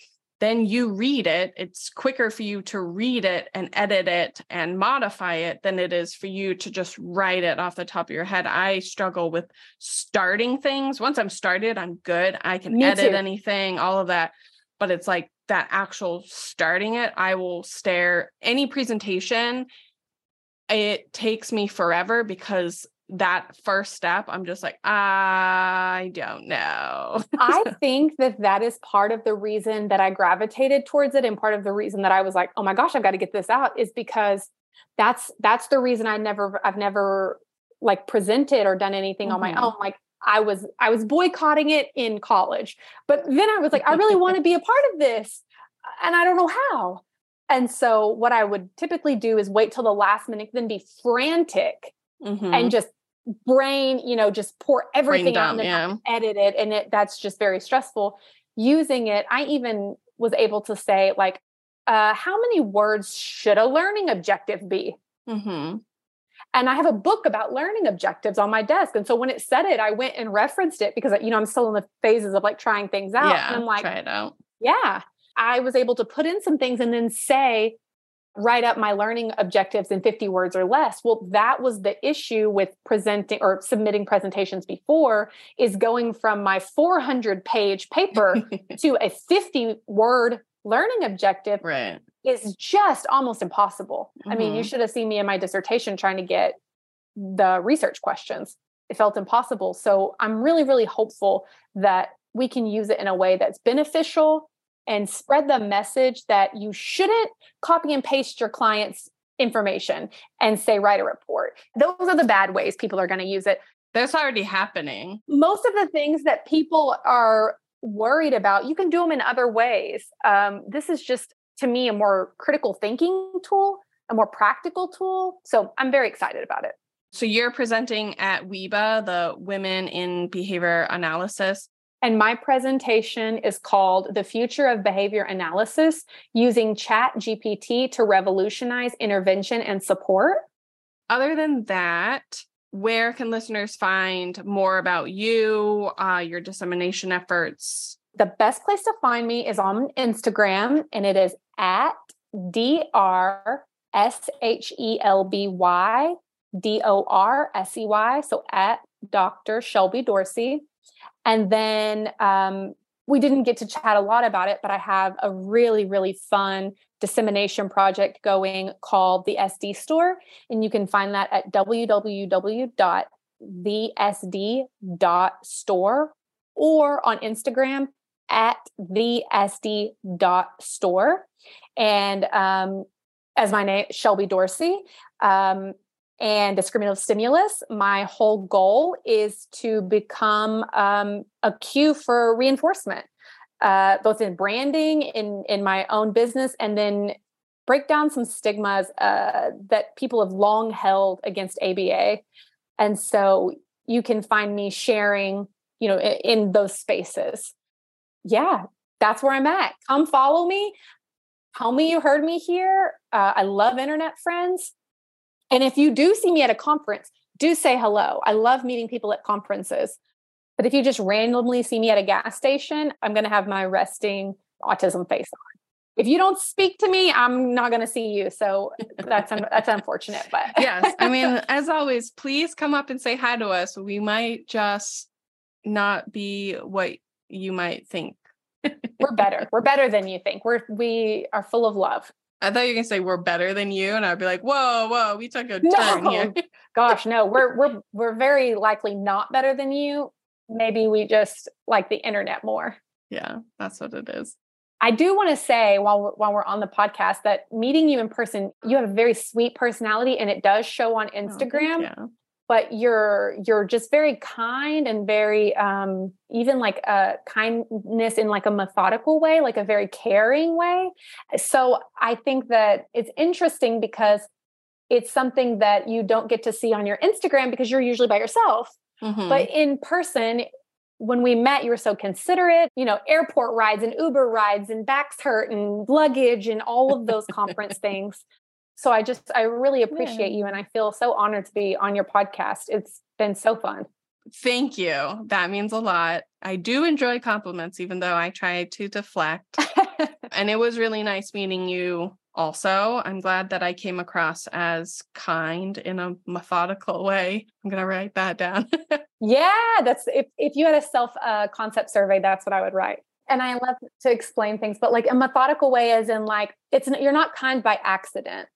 then you read it. It's quicker for you to read it and edit it and modify it than it is for you to just write it off the top of your head. I struggle with starting things. Once I'm started, I'm good. I can Me edit too. anything, all of that. But it's like that actual starting it, I will stare any presentation. It takes me forever because that first step, I'm just like, I don't know. <laughs> I think that that is part of the reason that I gravitated towards it. And part of the reason that I was like, oh my gosh, I've got to get this out is because that's, that's the reason I never, I've never like presented or done anything mm-hmm. on my mm-hmm. own. Like I was, I was boycotting it in college, but then I was like, I really <laughs> want to be a part of this and I don't know how. And so what I would typically do is wait till the last minute, then be frantic Mm-hmm. and just brain, you know, just pour everything out and then yeah. edit it. And it, that's just very stressful. Using it, I even was able to say, like, uh, how many words should a learning objective be? Mm-hmm. And I have a book about learning objectives on my desk. And so when it said it, I went and referenced it because, you know, I'm still in the phases of like trying things out. Yeah, and I'm like, try it out. Yeah. I was able to put in some things and then say, write up my learning objectives in 50 words or less. Well, that was the issue with presenting or submitting presentations before is going from my 400 page paper <laughs> to a 50 word learning objective right. is just almost impossible. Mm-hmm. I mean, you mm-hmm. should have seen me in my dissertation trying to get the research questions. It felt impossible. So I'm really, really hopeful that we can use it in a way that's beneficial and spread the message that you shouldn't copy and paste your client's information and say, write a report. Those are the bad ways people are going to use it. That's already happening. Most of the things that people are worried about, you can do them in other ways. Um, this is just, to me, a more critical thinking tool, a more practical tool. So I'm very excited about it. So you're presenting at WIBA, the Women in Behavior Analysis. And my presentation is called The Future of Behavior Analysis Using Chat GPT to Revolutionize Intervention and Support. Other than that, where can listeners find more about you, uh, your dissemination efforts? The best place to find me is on Instagram, and it is at D R S H E L B Y D O R S E Y. So at Dr. Shelby Dorsey. And then um, we didn't get to chat a lot about it, but I have a really, really fun dissemination project going called the SD Store. And you can find that at www.thesd.store or on Instagram at thesd.store. And um, as my name, Shelby Dorsey. Um, and discriminative stimulus, my whole goal is to become um, a cue for reinforcement, uh, both in branding, in in my own business, and then break down some stigmas uh, that people have long held against ABA. And so you can find me sharing, you know, in, in those spaces. Yeah, that's where I'm at. Come follow me. Tell me you heard me here. Uh, I love internet friends. And if you do see me at a conference, do say hello. I love meeting people at conferences. But if you just randomly see me at a gas station, I'm going to have my resting autism face on. If you don't speak to me, I'm not going to see you. So that's that's unfortunate, but <laughs> yes, I mean, <laughs> as always, please come up and say hi to us. We might just not be what you might think. We're better. We're better than you think. We're we are full of love. I thought you were gonna say we're better than you, and I'd be like, whoa, whoa, we took a no. turn here. <laughs> Gosh, no, we're we're we're very likely not better than you. Maybe we just like the internet more. Yeah, that's what it is. I do want to say while we're, while we're on the podcast that meeting you in person, you have a very sweet personality, and it does show on oh, Instagram. Oh, but you're you're just very kind and very um, even like a kindness in like a methodical way like a very caring way. So i think that it's interesting because it's something that you don't get to see on your instagram because you're usually by yourself. Mm-hmm. but in person when we met you were so considerate you know airport rides and uber rides and backs hurt and luggage and all of those conference <laughs> things so I just, I really appreciate yeah. you. And I feel so honored to be on your podcast. It's been so fun. Thank you. That means a lot. I do enjoy compliments, even though I try to deflect. <laughs> and it was really nice meeting you also. I'm glad that I came across as kind in a methodical way. I'm going to write that down. <laughs> yeah, that's if, if you had a self uh, concept survey, that's what I would write. And I love to explain things, but like a methodical way, is in like it's you're not kind by accident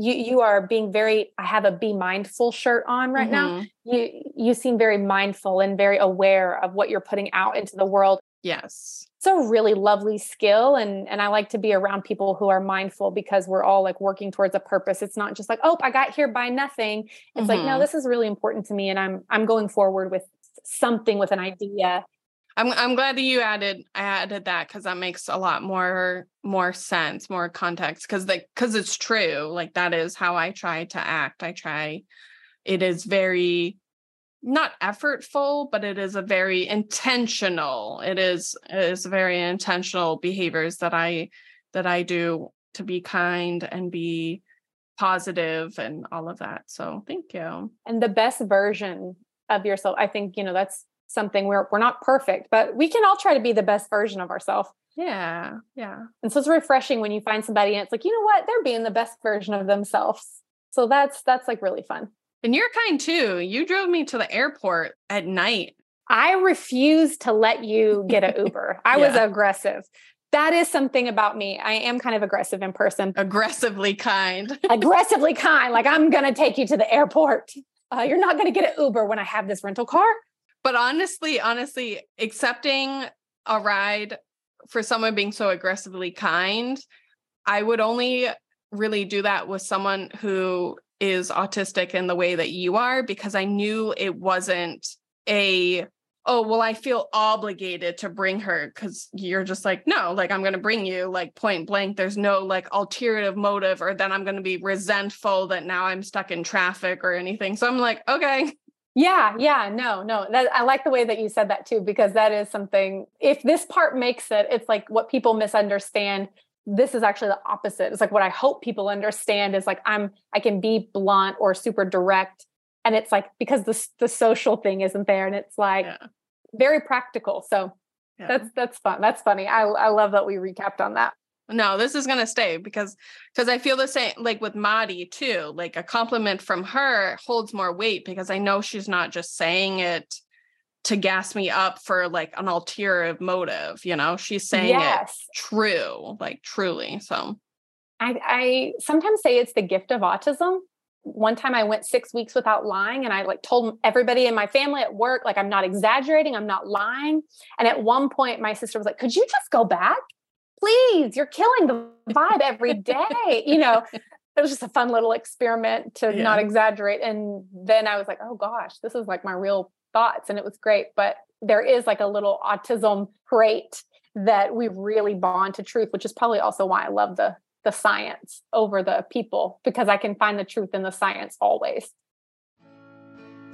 you you are being very i have a be mindful shirt on right mm-hmm. now you you seem very mindful and very aware of what you're putting out into the world yes it's a really lovely skill and and i like to be around people who are mindful because we're all like working towards a purpose it's not just like oh i got here by nothing it's mm-hmm. like no mm-hmm. this is really important to me and i'm i'm going forward with something with an idea I'm I'm glad that you added I added that because that makes a lot more more sense, more context. Because the because it's true. Like that is how I try to act. I try. It is very not effortful, but it is a very intentional. It is it is very intentional behaviors that I that I do to be kind and be positive and all of that. So thank you. And the best version of yourself, I think, you know, that's something we're we're not perfect, but we can all try to be the best version of ourselves. Yeah. Yeah. And so it's refreshing when you find somebody and it's like, you know what? They're being the best version of themselves. So that's that's like really fun. And you're kind too. You drove me to the airport at night. I refused to let you get an <laughs> Uber. I yeah. was aggressive. That is something about me. I am kind of aggressive in person. Aggressively kind. aggressively <laughs> kind. Like I'm going to take you to the airport. Uh, you're not going to get an Uber when I have this rental car. But honestly, honestly, accepting a ride for someone being so aggressively kind, I would only really do that with someone who is autistic in the way that you are because I knew it wasn't a oh well i feel obligated to bring her because you're just like no like i'm going to bring you like point blank there's no like alternative motive or then i'm going to be resentful that now i'm stuck in traffic or anything so i'm like okay yeah yeah no no that, i like the way that you said that too because that is something if this part makes it it's like what people misunderstand this is actually the opposite it's like what i hope people understand is like i'm i can be blunt or super direct and it's like because the the social thing isn't there and it's like yeah. very practical so yeah. that's that's fun that's funny i i love that we recapped on that no this is going to stay because because i feel the same like with Madi too like a compliment from her holds more weight because i know she's not just saying it to gas me up for like an ulterior motive you know she's saying yes. it true like truly so I, I sometimes say it's the gift of autism one time I went six weeks without lying and I like told everybody in my family at work, like, I'm not exaggerating, I'm not lying. And at one point, my sister was like, Could you just go back? Please, you're killing the <laughs> vibe every day. you know, it was just a fun little experiment to yeah. not exaggerate. And then I was like, Oh gosh, this is like my real thoughts. And it was great. But there is like a little autism trait that we really bond to truth, which is probably also why I love the the science over the people because I can find the truth in the science always.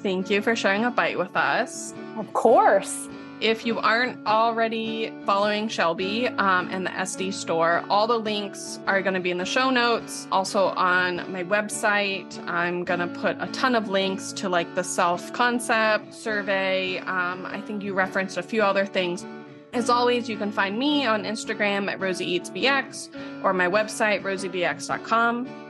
Thank you for sharing a bite with us. Of course. If you aren't already following Shelby um, and the SD store, all the links are going to be in the show notes. Also on my website, I'm going to put a ton of links to like the self concept survey. Um, I think you referenced a few other things. As always, you can find me on Instagram at RosieEatsBX or my website, rosiebx.com.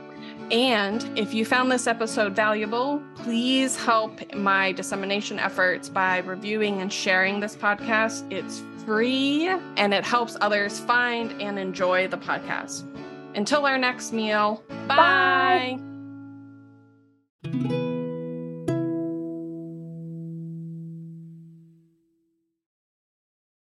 And if you found this episode valuable, please help my dissemination efforts by reviewing and sharing this podcast. It's free and it helps others find and enjoy the podcast. Until our next meal, bye. bye.